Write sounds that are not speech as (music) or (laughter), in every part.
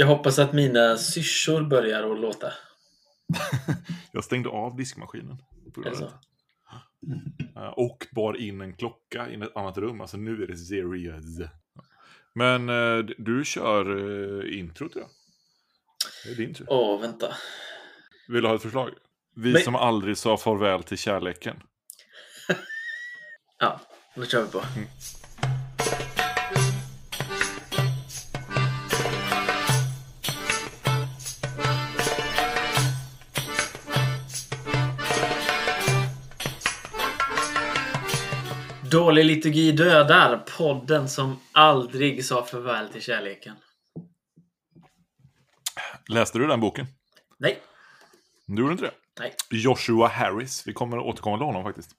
Jag hoppas att mina syrsor börjar att låta. (laughs) Jag stängde av diskmaskinen. på Är grund det av så? det. Eh, Och bar in en klocka i ett annat rum. Alltså nu är det serious. Men eh, du kör uh, intro tror jag. Det är din tur. Åh, vänta. Vill du ha ett förslag? Vi Men- som aldrig sa farväl till kärleken. (laughs) Ja, då kör vi på. Dålig liturgi dödar, podden som aldrig sa farväl till kärleken. Läste du den boken? Nej, Du gjorde inte det? nej, Joshua Harris. Vi kommer att återkomma till honom faktiskt.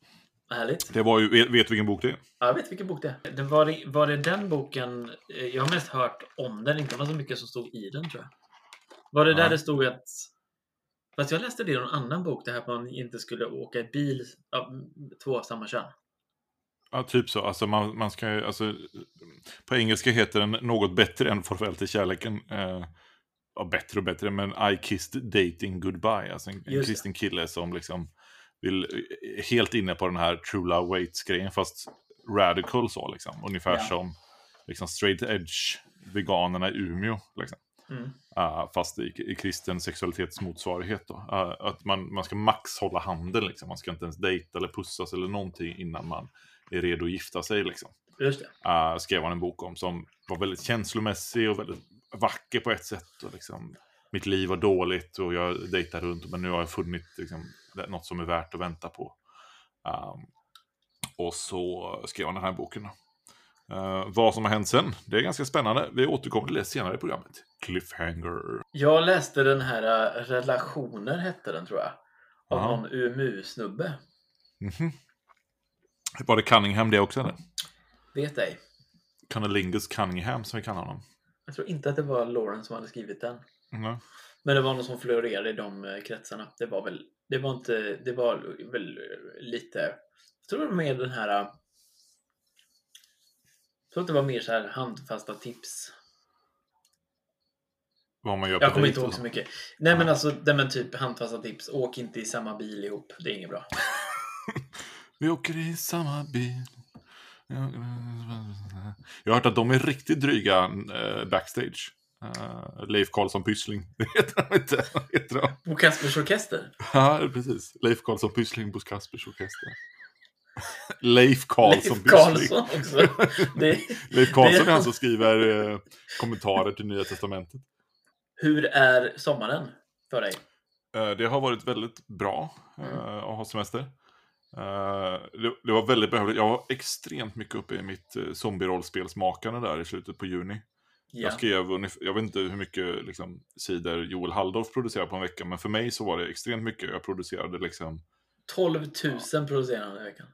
vad härligt. Det var ju, vet, vet vilken bok det är? Ja, jag vet vilken bok det är. Det var, det- var det den boken? eh, Jag har mest hört om den, inte var så mycket som stod i den tror jag. Var det där det stod att... Fast jag läste det i någon annan bok, det här att man inte skulle åka i bil, ja, två av samma kön. Ja, typ så. Alltså man, man ska ju- alltså, på engelska heter den något bättre än Farväl till kärleken. Eh, ja, bättre och bättre, men I kissed dating goodbye. Alltså en, en kristen kille som liksom vill, är helt inne på den här true love waits-grejen, fast radical så liksom. Ungefär Ja. som liksom straight edge veganerna i Umeå. Liksom. Mm. Uh, fast i, i kristen sexualitetsmotsvarighet. Då. Uh, att man, man ska max hålla handen, liksom. man ska inte ens dejta eller pussas eller någonting innan man är redo att gifta sig. Liksom. Just det. Uh, skrev han en bok om som var väldigt känslomässig och väldigt vacker på ett sätt. Och liksom, mitt liv var dåligt och jag dejtar runt men nu har jag funnit liksom, något som är värt att vänta på. Um, och så skrev han den här boken. Uh, vad som har hänt sen, det är ganska spännande. Vi återkommer till det senare i programmet. Cliffhanger. Jag läste den här äh, Relationer hette den tror jag. Av Ja. någon UMU-snubbe. Mhm. Var det Cunningham det också eller? Vet ej. Cunnilingus Cunningham som vi kallar honom. Jag tror inte att det var Lauren som hade skrivit den. Mm. Men det var någon som florerade i de eh, kretsarna. Det var väl, det var inte, det var väl lite, jag tror det var mer den här, eh, jag tror att det var mer så här handfasta tips. Vad man gör på Jag kommer inte ihåg så mycket. Nej men alltså, det men typ handfasta tips. Åk inte i samma bil ihop. Det är inget bra. (laughs) Vi åker i samma bil. Jag har hört att de är riktigt dryga eh, backstage. Uh, Leif Karlsson Pyssling. (laughs) Det heter de inte. Heter? Bo Kaspers Orkester. Ja, precis. Leif Karlsson Pyssling, Bo Kaspers Orkester. (laughs) Leif Karlsson Leif. Karlsson också. Det, (laughs) Leif Karlsson är han som skriver eh, kommentarer till Nya Testamentet. hur är sommaren för dig? Eh, Det har varit väldigt bra Mm. att ha semester. Eh, det, det var väldigt behövligt. Jag var extremt mycket uppe i mitt uh, zombie-rollspelsmakande där i slutet på juni. Ja. Jag skrev, jag vet inte hur mycket liksom, sidor Joel Halldorf producerar på en vecka, men för mig så var det extremt mycket. Jag producerade liksom 12 000 producerande i veckan.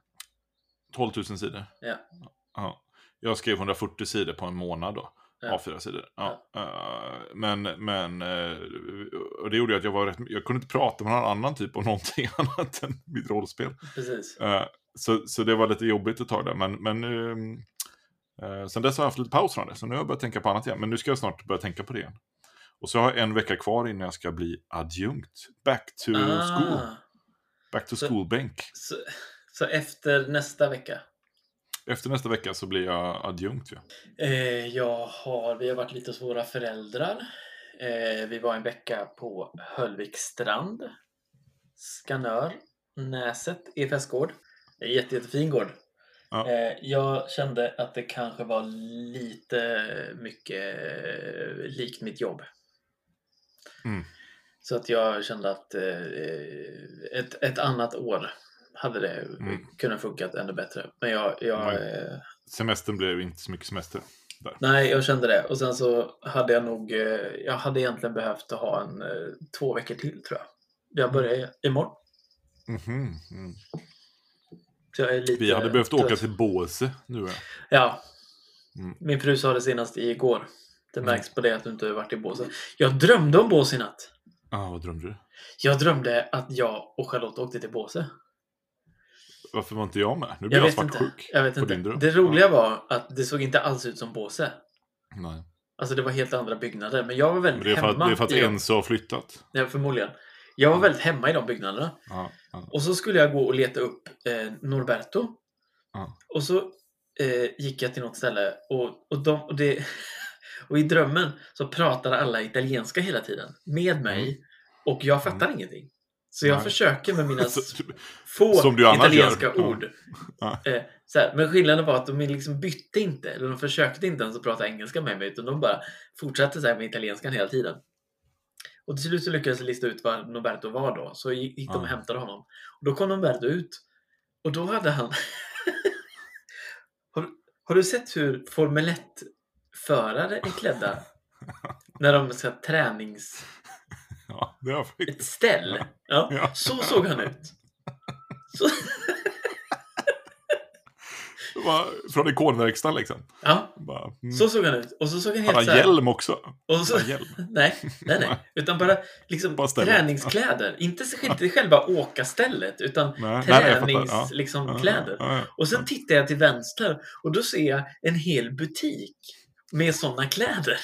12 000 sidor. Ja. Ja. Jag skrev 140 sidor på en månad då. Ja. A4 sidor. Ja. Eh, men, men eh, och det gjorde ju att jag var rätt, jag kunde inte prata med någon annan typ om (laughs) någonting annat än mitt rollspel. Precis. Eh, så, så det var lite jobbigt ett tag där. Men, men sen dess har jag haft lite paus från det. Så nu har jag börjat tänka på annat igen. Men nu ska jag snart börja tänka på det igen. Och så har jag en vecka kvar innan jag ska bli adjunkt. Back to school. Ah, Back to school-bänk. så, så efter nästa vecka. Efter nästa vecka så blir jag adjunkt. Ja. Eh, jag har, vi har varit lite hos våra föräldrar. Eh, vi var en vecka på Höllviks strand. Skanör, Näset, EFS gård. Det är jätte, jättefin gård. Ja. Eh, jag kände att det kanske var lite mycket eh, likt mitt jobb. Mm. Så att jag kände att eh, ett, ett annat år hade det Mm. kunnat funkat ännu bättre. Men jag, jag, eh, Semestern blev inte så mycket semester. Där. Nej, jag kände det. Och sen så hade jag nog, eh, jag hade egentligen behövt ha en eh, två veckor till tror jag. Jag börjar imorgon. Mhm, mm. Är lite Vi hade behövt åka till Båse nu. ja. Ja. Mm. Min fru sa det senast igår. Det Mm. märks på det att du inte har varit i Båse. Jag drömde om Båse i natt. Ah, vad drömde du? Jag drömde att jag och Charlotte åkte till Båse. Varför var inte jag med? Nu blir Jag jag, svartsjuk. Jag vet inte. Det roliga var att det såg inte alls ut som Båse. Nej. Alltså det var helt andra byggnader. Men jag var väldigt Men det är för att, det är för att. Enzo har flyttat. Ja, förmodligen. Jag var väldigt hemma i de byggnaderna. Ja, ja. Och så skulle jag gå och leta upp eh, Norberto. Ja. Och så eh, gick jag till något ställe och, och, de, och, det, (laughs) och i drömmen så pratade alla italienska hela tiden med mig Mm. och jag fattar ingenting. Så jag Nej. försöker med mina få italienska gör. Ord. Ja. Eh, så här, men skillnaden var att de liksom bytte inte, eller de försökte inte ens att prata engelska med mig utan de bara fortsatte så här med italienskan hela tiden. Och till slut så lyckades jag lista ut vad Norberto var då, så gick de och hämtade honom. Och då kom Norberto ut och då hade han... (laughs) har, har du sett hur Formel 1-förare är klädda? (laughs) När de ska tränings... (laughs) Ja, det har jag Ett ställ. Ja, Ja. så såg han ut. Så, (laughs) Från ikonverkstan liksom. ja, Bara, mm. så såg han ut. Och så såg han Han helt har så här... hjälm också. Och Han så, har hjälm. (laughs) nej, nej, nej. Utan bara liksom Bara träningskläder. Inte, själva åkastället, utan Nej, nej, nej, jag fattar. tränings, Ja. liksom, Ja, kläder. ja, ja. Och sen tittar jag till vänster och då ser jag en hel butik med sådana kläder.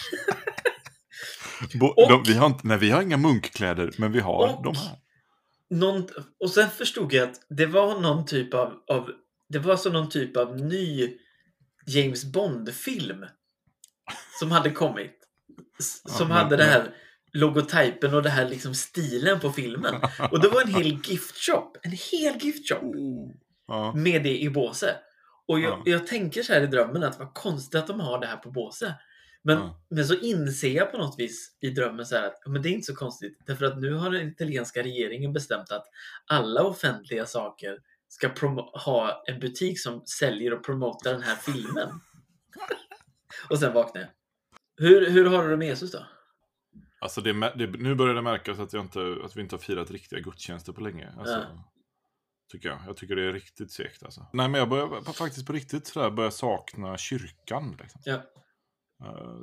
Bo, Och- de, vi, har inte, nej, vi har inga munkkläder, men vi har Och- de här. Någon, och sen förstod jag att det var någon typ av, av det var så någon typ av ny James Bond-film som hade kommit. S- Ja, Som men- hade det här logotypen och det här liksom stilen på filmen. Och det var en hel (laughs) gift shop. En hel gift shop. Ja. med det i Båse. Och jag, Ja. jag tänker så här i drömmen att vad konstigt att de har det här på Båse. Men, Ja. men så inser jag på något vis i drömmen så här att men det är inte så konstigt. Därför att nu har den italienska regeringen bestämt att alla offentliga saker ska ha en butik som säljer och promotar den här filmen. (laughs) och sen vaknar jag. Hur, hur har du det med Jesus då? Alltså det, det, nu börjar det märkas att, jag inte, att vi inte har firat riktiga gudstjänster på länge. Alltså, Ja. Tycker jag. Jag tycker det är riktigt segt alltså. Nej men jag börjar faktiskt på riktigt sådär börja sakna kyrkan. Liksom. Ja.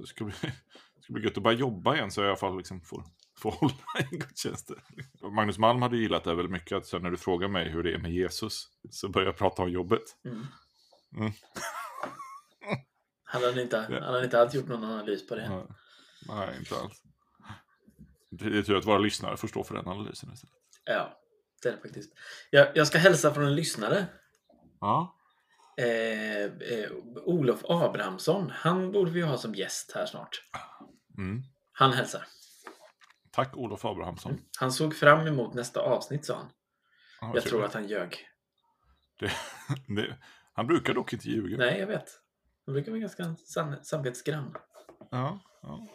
Det ska bli, det (laughs) ska bli gött att börja jobba igen så jag i alla fall liksom får, får (laughs) hålla i gudstjänster. Magnus Malm hade gillat det väldigt mycket. Att sen när du frågar mig hur det är med Jesus så börjar jag prata om jobbet. Mm. Mm. (laughs) Han hade inte, han hade inte alls gjort någon analys på det. Nej, nej, inte alls. Det är tur att våra lyssnare får stå för den analysen istället. Ja, det är det faktiskt. Jag, jag ska hälsa från en lyssnare. Ja. Eh, eh, Olof Abrahamsson. Han borde vi ha som gäst här snart. Mm. Han hälsar. Tack Olof Abrahamsson. Han såg fram emot nästa avsnitt sa han. Vad Jag tror trevligt. att han ljög. det, (laughs) det, han brukar dock inte ljuga. Nej, jag vet. Han brukar vara ganska sam- samvetsgrann. Ja, ja.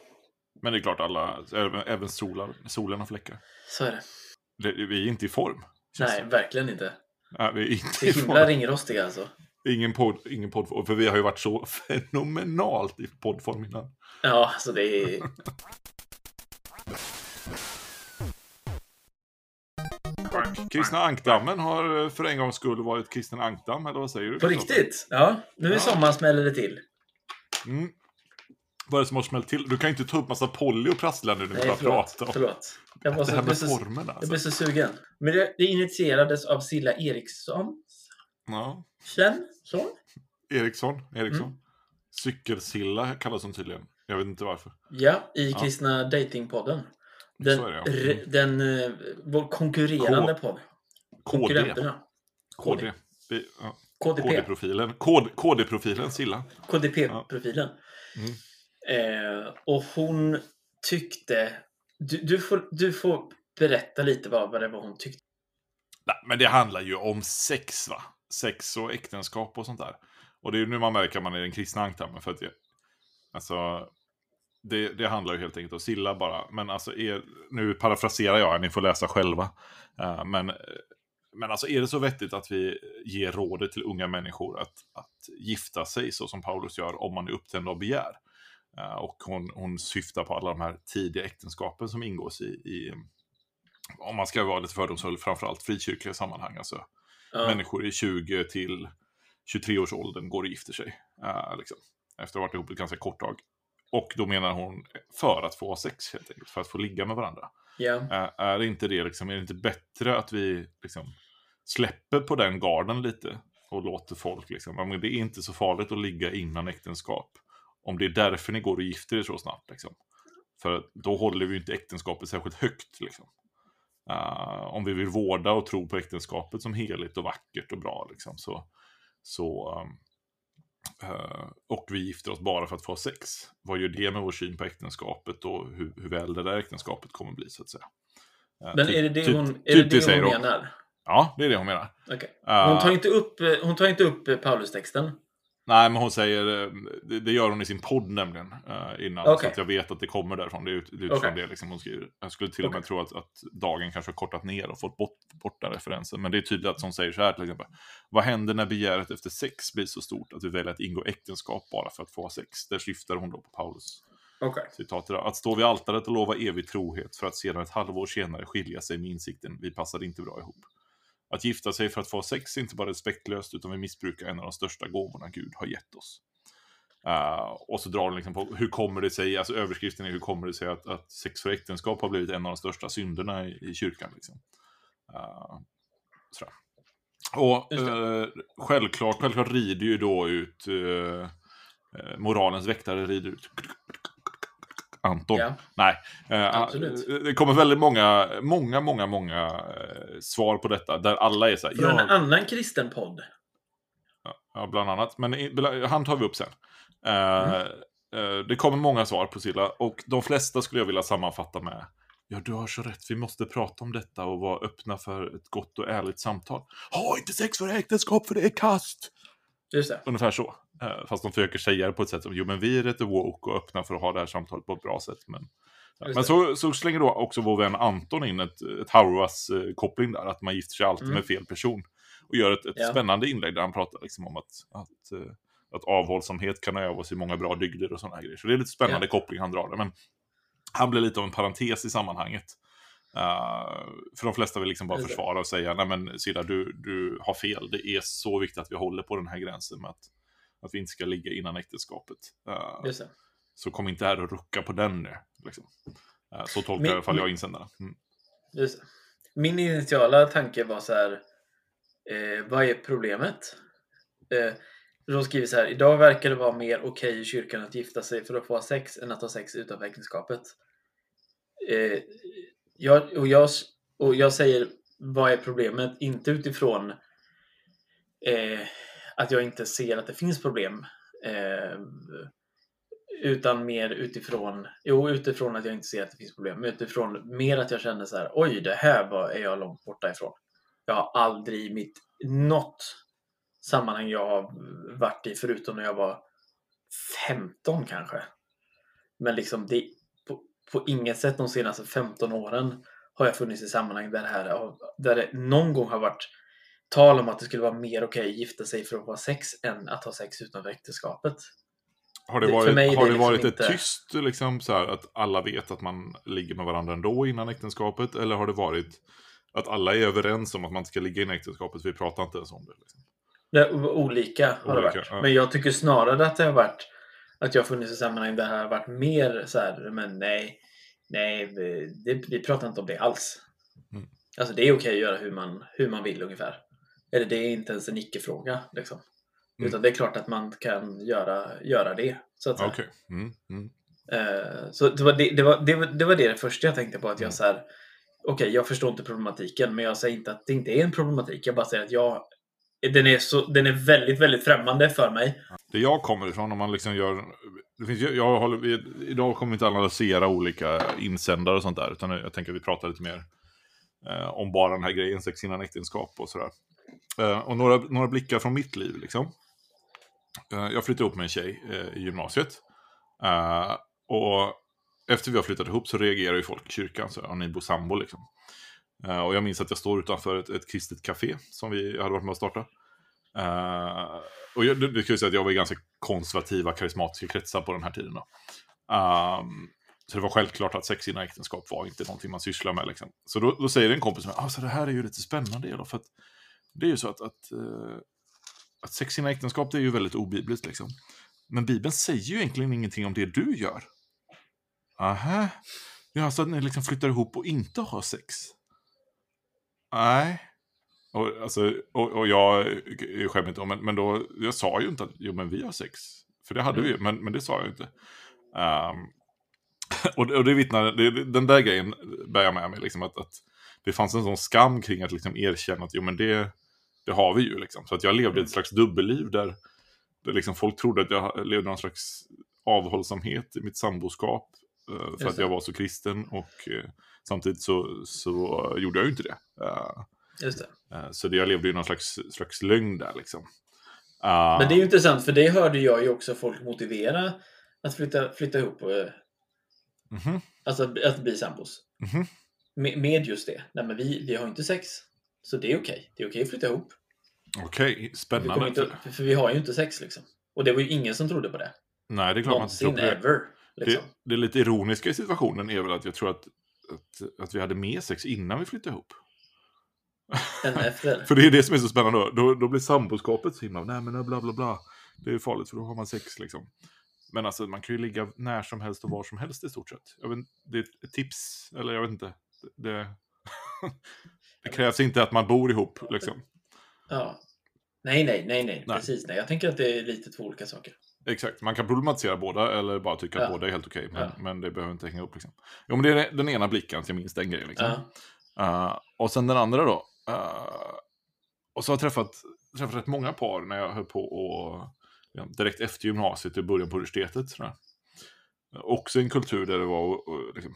Men det är klart, alla, även, solar, solen har fläckar. Så är det. Det, vi är inte i form. Nej, det. verkligen inte. Nej, vi är inte Det i är himla form. ringrostiga alltså. Ingen podd, ingen podd, för vi har ju varit så (laughs) fenomenalt i poddform innan. Ja, så det är... Kristna Ankdammen har eh, för en gångs skull varit kristen ankdamm, eller vad säger du? På riktigt? Ja, nu i Ja. sommar smäller det till. Mm. Vad är det som har smällt till? Du kan ju inte ta upp massa poly och prassla nu när vi pratar om förlåt. Jag, var det här med så, formen. jag Alltså. blev så sugen. Men det, det initierades av Silla Eriksson. Ja. Sen, så. Eriksson, Eriksson. Mm. Cykelsilla kallas hon tydligen. Jag vet inte varför. Ja, i Ja. Kristna Datingpodden. Den, det, ja. re- Mm. den eh, vår konkurrerande podd. KD. Konkurrenterna. KD. Vi- ja. KDP. KD-profilen. KD- KD-profilen Silla. KDP-profilen. Mm. Eh, och hon tyckte... Du, du, får, du får berätta lite vad, vad det var hon tyckte. Nej, men det handlar ju om sex, va? Sex och äktenskap och sånt där. Och det är ju nu man märker att man är den kristna ankdammen. För att det, alltså, det, det handlar ju helt enkelt om Silla bara. Men alltså, er, nu parafraserar jag, ni får läsa själva. Uh, men, men alltså, är det så vettigt att vi ger rådet till unga människor att, att gifta sig så som Paulus gör om man är upptänd av begär? Uh, och hon, hon syftar på alla de här tidiga äktenskapen som ingås i, i om man ska vara lite fördomsfull, framförallt frikyrkliga sammanhang. Alltså, Ja, människor i 20 till 23 års åldern går och gifter sig. eh, liksom, efter att ha varit ihop ett ganska kort tag. Och då menar hon för att få ha sex helt enkelt, för att få ligga med varandra. ja, Eh, är, det inte det, liksom, är det inte bättre att vi liksom, släpper på den garden lite och låter folk, liksom, men det är inte så farligt att ligga innan äktenskap. Om det är därför ni går och gifter er så snabbt. Liksom. För då håller vi ju inte äktenskapet särskilt högt. Liksom. Uh, om vi vill vårda och tro på äktenskapet som heligt och vackert och bra. Liksom, så, så, um, uh, och vi gifter oss bara för att få sex. Vad gör det med vår syn på äktenskapet och hur, hur väl det där äktenskapet kommer bli så att säga. Uh, Men är det det hon, typ, är det typ det hon menar? Ja, det är det hon menar. Okay. Hon tar inte upp, hon tar inte upp Paulus-texten? Nej, men hon säger, eh, det, gör hon i sin podd nämligen. Uh, innan, okay. så att jag vet att det kommer därifrån. Det är ut, utifrån okay. det liksom hon skriver. Jag skulle till och med okay. tro att, att dagen kanske har kortat ner och fått bort, borta referensen. Men det är tydligt att hon säger så här till exempel. Vad händer när begäret efter sex blir så stort att vi väljer att ingå äktenskap bara för att få ha sex? Där syftar hon då på Paulus. Okay. Citat Att stå vid altaret och lova evig trohet för att sedan ett halvår senare skilja sig med insikten vi passade inte bra ihop. Att gifta sig för att få sex är inte bara respektlöst utan vi missbrukar en av de största gåvorna Gud har gett oss. Uh, och så drar den liksom på hur kommer det sig, alltså överskriften är hur kommer det sig att, att sex för äktenskap har blivit en av de största synderna i, i kyrkan. Liksom. Uh, och uh, självklart, självklart rider ju då ut moralens väktare rider ut Anton. Ja. Nej. Eh, Absolut. Det kommer väldigt många, många, många, många eh, svar på detta. Där alla är så här. För ja, en annan kristen podd. Ja, bland annat. Men han tar vi upp sen. Eh, mm. Det kommer många svar på Silla. Och de flesta skulle jag vilja sammanfatta med. Ja, du har så rätt. Vi måste prata om detta och vara öppna för ett gott och ärligt samtal. Ha inte sex för äktenskap för det är kast! Just det. Ungefär så. Eh, fast de försöker säga det på ett sätt som, jo men vi är rätt woke och öppna för att ha det här samtalet på ett bra sätt. Men, men så, så slänger då också vår vän Anton in ett, ett Hauras-koppling där, att man gifter sig alltid mm. med fel person. Och gör ett, ett ja. spännande inlägg där han pratar liksom om att, att, eh, att avhållsamhet kan övas i många bra dygder och sådana grejer. Så det är lite spännande ja. koppling han drar där. Men han blir lite av en parentes i sammanhanget. Uh, för de flesta vill liksom bara försvara och säga, nej men Silla, du, du har fel. Det är så viktigt att vi håller på den här gränsen med att att vi inte ska ligga innan äktenskapet. Uh, så kom inte här och rucka på den nu. Liksom. Uh, så tolkar min, i alla fall jag insändaren. Mm. Min initiala tanke var så här, eh, vad är problemet? Eh, de skriver så här, idag verkar det vara mer okej okay i kyrkan att gifta sig för att få sex än att ha sex utanför äktenskapet. Eh, jag, och, jag, och jag säger, vad är problemet? Inte utifrån eh, att jag inte ser att det finns problem. Eh, utan mer utifrån, jo utifrån att jag inte ser att det finns problem, men utifrån mer att jag känner så här, oj det här var, är jag långt borta ifrån. Jag har aldrig i mitt, något sammanhang jag har varit i, förutom när jag var 15 kanske. Men liksom det, på, inget sätt de senaste 15 åren har jag funnits i sammanhang där det här där det någon gång har varit tal om att det skulle vara mer okej okay att gifta sig för att ha sex än att ha sex utanför äktenskapet. Har det varit, det, har det, det varit liksom ett tyst, liksom så här, att alla vet att man ligger med varandra ändå innan äktenskapet? Eller har det varit att alla är överens om att man ska ligga innan äktenskapet? Vi pratar inte ens om det. Liksom. det olika har olika, det varit. Ja. Men jag tycker snarare att det har varit att jag har funnits i sammanhang där det har varit mer så här, men nej, nej, det, vi pratar inte om det alls. Mm. Alltså det är okej att göra hur man, hur man vill ungefär. Eller det är inte ens en icke-fråga. Liksom. Mm. Utan det är klart att man kan göra, göra det. Så att okay. mm. Mm. Uh, så det var det, det, var, det, var, det var det första jag tänkte på. Att jag mm. så här, okej, okay, jag förstår inte problematiken, men jag säger inte att det inte är en problematik. Jag bara säger att jag, den, är så, den är väldigt, väldigt främmande för mig. Det jag kommer ifrån, om man liksom gör... Det finns, jag håller, idag kommer vi inte analysera olika insändare och sånt där, utan jag tänker att vi pratar lite mer eh, om bara den här grejen, sex innan äktenskap och sådär. Eh, och några, några blickar från mitt liv liksom. Eh, jag flyttade ihop med en tjej eh, i gymnasiet. Eh, och efter vi har flyttat ihop så reagerar ju folk i kyrkan, så har ni bor sambo liksom. Eh, och jag minns att jag står utanför ett, ett kristet café som vi hade varit med och starta. Eh, och jag, det, kan säga att jag var i ganska konservativa, karismatiska kretsar på den här tiden. Då. Um, så det var självklart att sex innan äktenskap var inte någonting man sysslar med. Liksom. Så då, då säger en kompis med alltså, det här är ju lite spännande. Då, för att det är ju så att, att, uh, att sex innan äktenskap det är ju väldigt obibliskt. Liksom. Men Bibeln säger ju egentligen ingenting om det du gör. Aha. Ja, alltså att ni liksom flyttar ihop och inte har sex. Nej. Och, alltså, och, och jag skämmer inte om men, men då, jag sa ju inte att jo, men vi har sex. För det hade Mm. vi ju, men, men det sa jag inte. Um, (laughs) och, och det vittnar, det, den där grejen bär jag med mig, liksom, att, att det fanns en sån skam kring att liksom erkänna att jo, men det, det har vi ju. Liksom. Så att jag levde Mm. ett slags dubbelliv där, där liksom folk trodde att jag levde någon slags avhållsamhet i mitt samboskap. Eh, för att jag var så kristen och eh, samtidigt så, så gjorde jag ju inte det. Eh, Just det. eh, så det, jag levde ju någon slags, slags lögn där liksom. Eh, Men det är ju intressant för det hörde jag ju också folk motivera att flytta, flytta ihop. eh, mhm, Alltså att, att bli sambos. mhm. Med, med just det. Nej men vi, vi har ju inte sex. Så det är okej. Det är okej att flytta ihop. Okej, Vi kommer spännande. inte, för, vi har ju inte sex liksom. Och det var ju ingen som trodde på det. Nej, det är klart man inte tror Någonsin på det. ever. Det, Liksom. det lite ironiska i situationen är väl att jag tror att, att, att vi hade mer sex innan vi flyttade ihop. Än efter. (laughs) För det är det som är så spännande då. Då, då blir samboskapet så himla, nej men bla bla bla. Det är farligt för då har man sex liksom. Men alltså man kan ju ligga när som helst och var som helst i stort sett. Jag vet, det är ett tips, eller jag vet inte. Det, (laughs) det krävs inte att man bor ihop liksom. Ja. Nej, nej, nej, nej, Nej. Precis. Nej. Jag tänker att det är lite två olika saker. Exakt, man kan problematisera båda eller bara tycka att Ja. båda är helt okej. men, Ja. men det behöver inte hänga upp liksom. Jo men det är den ena blicken till minst den grejen liksom. Ja. Uh, och sen den andra då. uh, och så har jag träffat, träffat rätt många par när jag höll på och ja, direkt efter gymnasiet i början på universitetet. Sådär. Också en kultur där det var uh, liksom,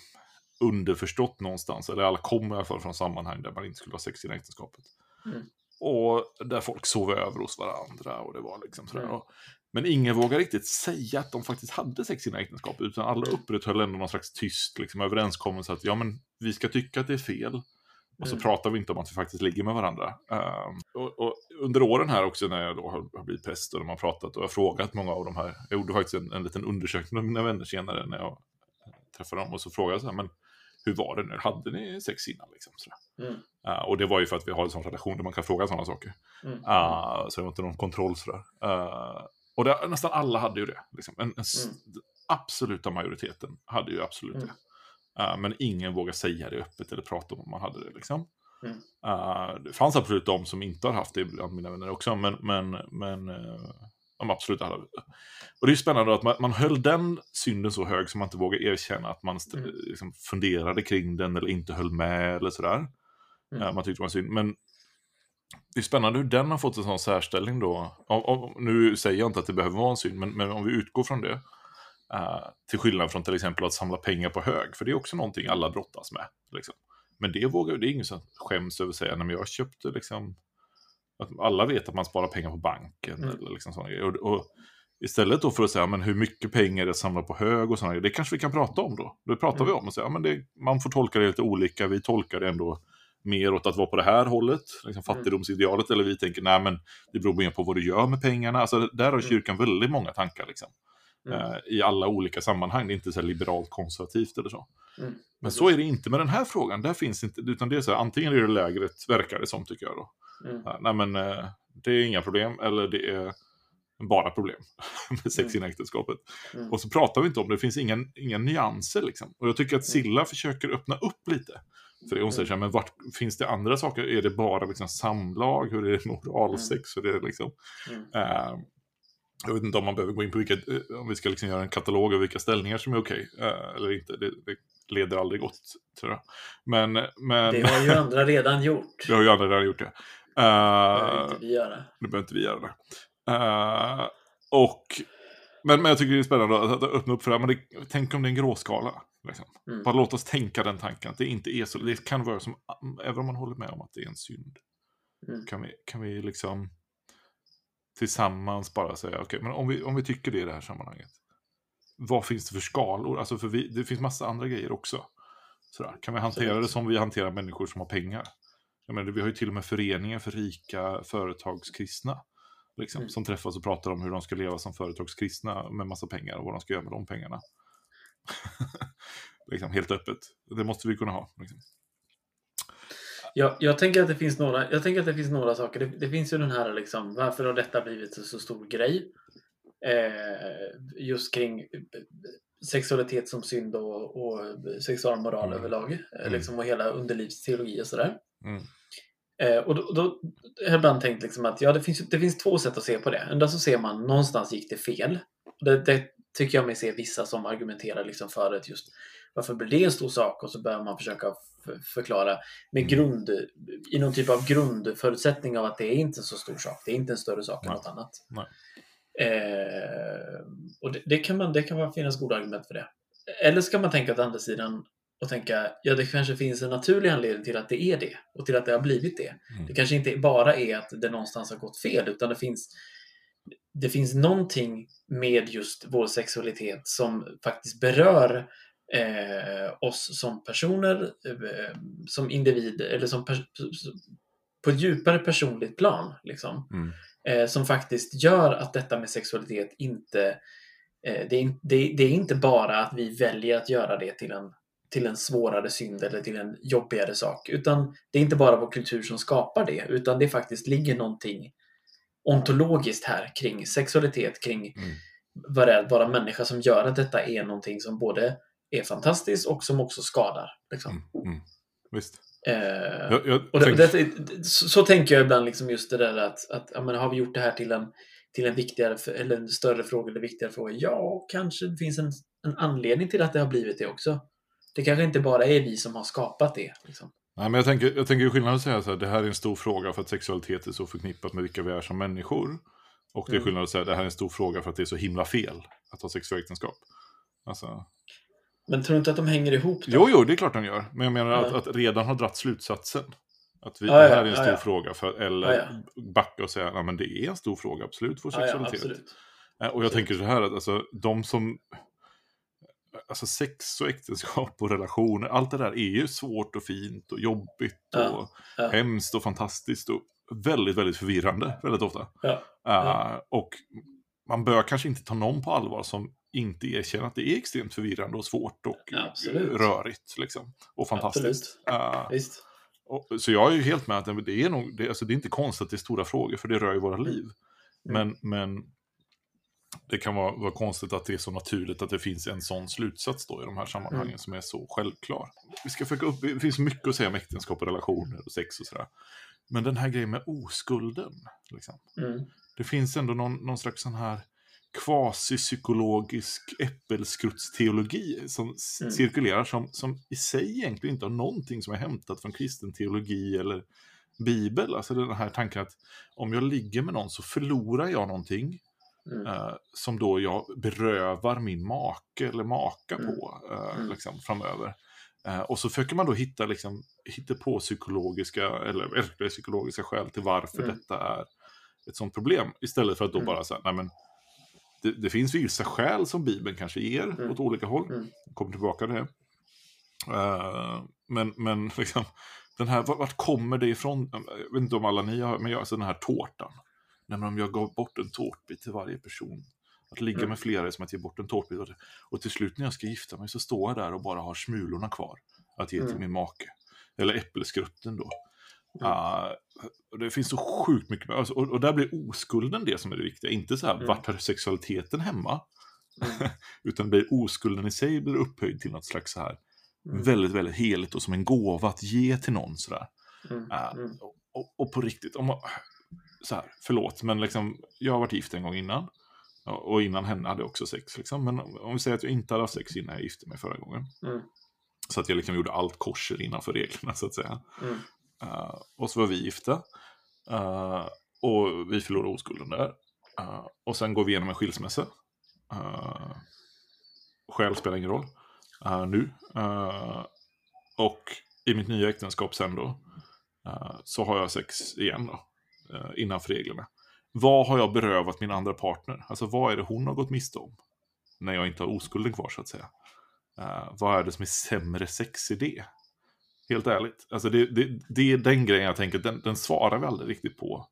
underförstått någonstans. Eller alla kom i alla fall från sammanhang där man inte skulle ha sex i äktenskapet. Mm. Och där folk sov över hos varandra och det var liksom sådär. Mm. Och, men ingen vågar riktigt säga att de faktiskt hade sex i sina äktenskap. Utan alla upprätthöll ändå någon slags tyst liksom, överenskommelse att ja, men vi ska tycka att det är fel. Och så Mm. pratar vi inte om att vi faktiskt ligger med varandra. Ehm, och, och under åren här också när jag då har, har blivit präst och de har pratat och jag har frågat många av de här. Jag gjorde faktiskt en, en liten undersökning med mina vänner senare när jag träffade dem. Och så frågade jag så här, men hur var det nu? Hade ni sex innan? Liksom. Mm. Eh, och det var ju för att vi har en sån relation där man kan fråga sådana saker. Mm. Uh, så det var inte någon kontroll sådär. Uh, och det, nästan alla hade ju det. Liksom. En, en Mm. absoluta majoriteten hade ju absolut Mm. det. Uh, men ingen vågar säga det öppet eller prata om att man hade det. Liksom. Mm. Uh, det fanns absolut de som inte har haft det bland mina vänner också, men, men, men uh, de absolut alla. Och det är spännande att man, man höll den synden så hög som man inte vågar erkänna att man Mm. liksom funderade kring den eller inte höll med eller sådär. Mm. Eh, man tyckte det var synd. Men det är spännande hur den har fått en sån särställning då. Om, om, nu säger jag inte att det behöver vara en synd, men, men om vi utgår från det. eh, till skillnad från till exempel att samla pengar på hög, för det är också någonting alla brottas med. Liksom. Men det vågar det är ingen som skäms över att säga, nej men jag köpte liksom, att alla vet att man sparar pengar på banken. Mm. Eller liksom och, och istället då för att säga, men hur mycket pengar jag samlar på hög och sådana det kanske vi kan prata om då. Det pratar vi Mm. om och säger, ja, men det, man får tolka det lite olika, vi tolkar det ändå mer åt att vara på det här hållet, liksom fattigdomsidealet, eller vi tänker nej men det beror mer på vad du gör med pengarna. Alltså, där har Mm. kyrkan väldigt många tankar liksom, Mm. eh, i alla olika sammanhang. Det är inte så här liberalt konservativt eller så. Mm. Men så är det inte med den här frågan. Där finns inte, utan det är så här, antingen är det lägret, verkar det som tycker jag då. Mm. Ja, nej men eh, det är inga problem, eller det är bara problem (laughs) med sex Mm. i äktenskapet. Mm. Och så pratar vi inte om det, det finns inga, inga nyanser liksom. Och jag tycker att Silla försöker öppna upp lite. För det hon säger så här, men vart, finns det andra saker? Är det bara liksom samlag? Hur är det med oralsex? Hur är det liksom? Mm. Eh, jag vet inte om man behöver gå in på vilka, eh, om vi ska liksom göra en katalog av vilka ställningar som är okej. eh, eller inte, det, det leder aldrig gott tror jag. Men, men Det har ju (laughs) andra redan gjort. det har ju andra redan gjort det. Det Eh, behöver inte vi göra. nu behöver inte vi göra det. Eh, och, men, men jag tycker det är spännande att, att öppna upp för det. här, Men det, tänk om det är en gråskala. Liksom. Mm. Bara låt oss tänka den tanken. Att det inte är så. Det kan vara som, även om man håller med om att det är en synd. Mm. Kan, vi, kan vi liksom tillsammans bara säga, okej, men om vi, om vi tycker det i det här sammanhanget. Vad finns det för skalor? Alltså för vi, det finns massa andra grejer också. Sådär. Kan vi hantera Absolut. det som vi hanterar människor som har pengar? Jag menar, vi har ju till och med föreningen för rika företagskristna. Liksom, Mm. Som träffas och pratar om hur de ska leva som företagskristna med massa pengar och vad de ska göra med de pengarna. (laughs) liksom, helt öppet. Det måste vi kunna ha. Liksom. Jag, jag, tänker att det finns några, jag tänker att det finns några saker. Det, det finns ju den här liksom, varför har detta blivit en så stor grej? Eh, just kring eh, sexualitet som synd och, och sexualmoral Mm. överlag. Eh, Mm. Liksom, och hela underlivsteologi och sådär. Mm. Eh, och då, då har jag ibland tänkt liksom att ja, det finns, det finns två sätt att se på det. Enda så ser man någonstans gick det fel. Det, det tycker jag mig se vissa som argumenterar liksom för att just varför blir det en stor sak? Och så börjar man försöka förklara med Mm. grund, i någon typ av grundförutsättning av att det är inte en så stor sak. Det är inte en större sak än Nej. något annat. Eh, och det, det, kan man, det kan man finnas goda argument för det. Eller ska man tänka åt andra sidan och tänka, ja det kanske finns en naturlig anledning till att det är det och till att det har blivit det. Mm. Det kanske inte bara är att det någonstans har gått fel utan det finns det finns någonting med just vår sexualitet som faktiskt berör eh, oss som personer, eh, som individer, eller som på ett djupare personligt plan. Liksom, Mm. eh, som faktiskt gör att detta med sexualitet inte... Eh, det, är, det, det är inte bara att vi väljer att göra det till en, till en svårare synd eller till en jobbigare sak. Utan det är inte bara vår kultur som skapar det, utan det faktiskt ligger någonting ontologiskt här kring sexualitet, kring Mm. vad det är att vara människa som gör att detta är någonting som både är fantastiskt och som också skadar. Liksom. Mm. Mm. Visst. Eh, Jag, jag och det, tänker- det, så, så tänker jag ibland liksom just det där att, att ja, men har vi gjort det här till en, till en viktigare eller en större fråga eller viktigare fråga? Ja, kanske det finns en, en anledning till att det har blivit det också. Det kanske inte bara är vi som har skapat det. Liksom. Nej, men jag tänker, jag tänker skillnaden att säga så här, det här är en stor fråga för att sexualitet är så förknippat med vilka vi är som människor. Och det är Mm. skillnad att säga det här är en stor fråga för att det är så himla fel att ha sexuellt äktenskap. Alltså, Men tror du inte att de hänger ihop? Då? jo, jo, det är klart de gör. Men jag menar att, Ja. att redan ha dratt slutsatsen. Att vi, Ja, det ja, här är en stor ja. fråga. För, eller Ja, backa och säga, men det är en stor fråga, absolut, vår ja, sexualitet. absolut. Eh, Och jag Absolut. tänker så här att alltså, de som... Alltså sex och äktenskap och relationer, allt det där är ju svårt och fint och jobbigt Ja, och ja. hemskt och fantastiskt och väldigt, väldigt förvirrande väldigt ofta. Ja, Eh, Ja. Och man bör kanske inte ta någon på allvar som inte erkänner att det är extremt förvirrande och svårt och absolut. eh, rörigt. Liksom, och fantastiskt. Eh, visst. och, så jag är ju helt med att det- det är, nog, det, alltså det är inte konstigt att det är stora frågor, för det rör ju våra liv. Men, men det kan vara, vara konstigt att det är så naturligt att det finns en sån slutsats då i de här sammanhangen Mm. som är så självklar. Vi ska försöka upp, det finns mycket att säga om äktenskap och relationer och sex och sådär. Men den här grejen med oskulden, liksom. Mm. det finns ändå någon, någon slags sån här kvasipsykologisk äppelskruttsteologi som Mm. cirkulerar som, som i sig egentligen inte har någonting som är hämtat från kristen teologi eller bibel. Alltså den här tanken att om jag ligger med någon så förlorar jag någonting Mm. eh, som då jag berövar min make eller maka Mm. på eh, Mm. liksom, framöver. Eh, och så försöker man då hitta, liksom, hitta på psykologiska eller, eller psykologiska skäl till varför Mm. detta är ett sånt problem. Istället för att då Mm. bara säga, nej men det, det finns vissa skäl som Bibeln kanske ger Mm. åt olika håll. Mm. Kommer tillbaka till det. Eh, men, men (laughs) liksom, den här, vart, vart kommer det ifrån? Jag vet inte om alla ni har, men jag, alltså den här tårtan. Nej, men om jag gav bort en tårtbit till varje person. Att ligga Mm. med flera är som att ge bort en tårtbit. Och- till slut när jag ska gifta mig så står jag där och bara har smulorna kvar. Att ge till Mm. min make. Eller äppelskrutten då. Mm. Och det finns så sjukt mycket. Alltså, och, och där blir oskulden det som är det viktiga. Inte så här, Mm. vart har sexualiteten hemma? Mm. (laughs) Utan blir oskulden i sig blir upphöjd till något slags så här Mm. väldigt, väldigt heligt och som en gåva att ge till någon sådär. Mm. Ah, och, och, och på riktigt, om man, så här, förlåt, men liksom, jag har varit gift en gång innan. Och innan henne hade jag också sex. Liksom. Men om vi säger att jag inte hade haft sex innan jag gifte mig förra gången. Mm. Så att jag liksom gjorde allt korser innanför reglerna så att säga. Mm. Uh, och så var vi gifta. Uh, och vi förlorade oskulden där. Uh, och sen går vi igenom en skilsmässa. Uh, skäl spelar ingen roll. Nu. Och i mitt nya äktenskap sen då. så har jag sex igen då. Uh, innanför reglerna. Vad har jag berövat min andra partner? Alltså vad är det hon har gått miste om? När jag inte har oskulden kvar så att säga. Uh, vad är det som är sämre sex i det? Helt ärligt. Alltså det, det, det är den grejen jag tänker, den, den svarar vi aldrig riktigt på.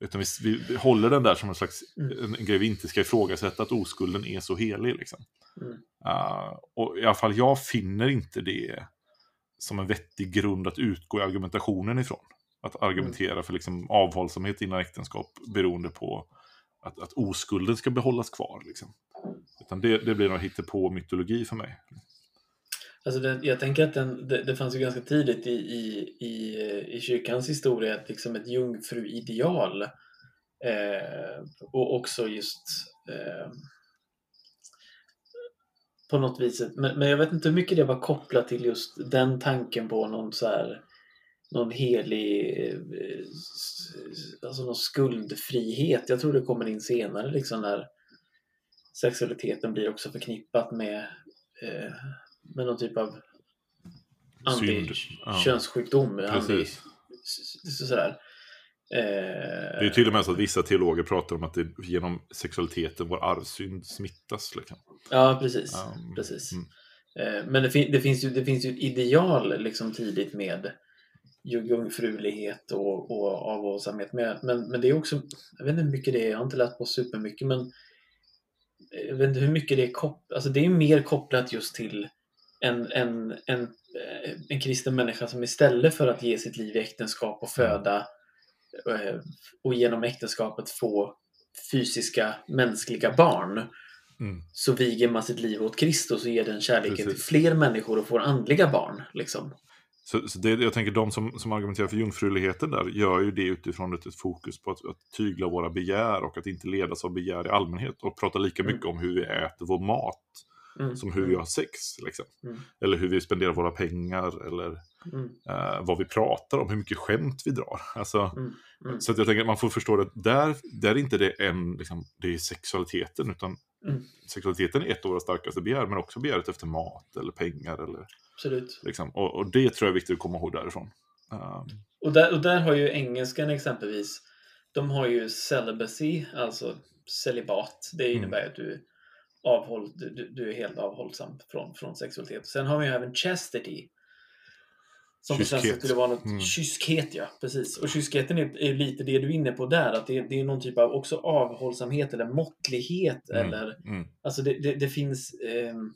Utan vi, vi, vi håller den där som en slags Mm. en, en grej vi inte ska ifrågasätta, att oskulden är så helig. Liksom. Mm. Uh, och i alla fall jag finner inte det som en vettig grund att utgå i argumentationen ifrån. Att argumentera för liksom avhållsamhet innan äktenskap beroende på att, att oskulden ska behållas kvar. Liksom. Utan det, det blir nog på mytologi för mig. Alltså den, jag tänker att den, det, det fanns ju ganska tidigt i, i, i, i kyrkans historia ett, liksom ett jungfruideal. Eh, och också just eh, på något vis. Men, men jag vet inte hur mycket det var kopplat till just den tanken på någon så här någon helig eh, alltså någon skuldfrihet. Jag tror det kommer in senare liksom när sexualiteten blir också förknippat med, eh, med någon typ av Synd. Ja. Anti, sådär. Eh, Det är till och med så att vissa teologer pratar om att det genom sexualiteten vår arvsynd smittas. Liksom. Ja, precis. Ja, precis. mm. Eh, Men det, fin- det, finns ju, det finns ju ideal liksom tidigt med jungfrulighet och, och avhållsamhet. Men, men, men det är också, jag vet inte hur mycket det är, jag har inte läst på supermycket, men jag vet inte hur mycket det är kopplat, alltså det är mer kopplat just till en, en, en, eh, en kristen människa som istället för att ge sitt liv i äktenskap och föda eh, och genom äktenskapet få fysiska mänskliga barn Mm. så viger man sitt liv åt Kristus och ger den kärleken till Precis. fler människor och får andliga barn. Liksom. Så, så det, jag tänker de som, som argumenterar för jungfruligheten där gör ju det utifrån ett, ett fokus på att, att tygla våra begär och att inte ledas av begär i allmänhet och prata lika Mm. mycket om hur vi äter vår mat Mm. som hur vi har sex. Liksom. Mm. Eller hur vi spenderar våra pengar eller Mm. eh, vad vi pratar om, hur mycket skämt vi drar. (laughs) Alltså, Mm. Mm. Så att jag tänker att man får förstå det, där, där är inte det en, liksom, det är sexualiteten, utan Mm. sexualiteten är ett av våra starkaste begär, men också begäret efter mat eller pengar. Eller, Absolut. liksom, och, och det tror jag är viktigt att komma ihåg därifrån. Um, Och där, och där har ju engelskan exempelvis, de har ju celibacy, alltså celibat. Det Mm. innebär att du, avhåll, du- du är helt avhållsam från, från sexualitet. Sen har vi ju även chastity. Som på svenska Kyskhet. skulle vara något, Mm. kyskhet ja, precis. Och kyskheten är, är lite det du är inne på där, att det, det är någon typ av också avhållsamhet eller måttlighet Mm. eller mm, Alltså det, det, det finns ehm,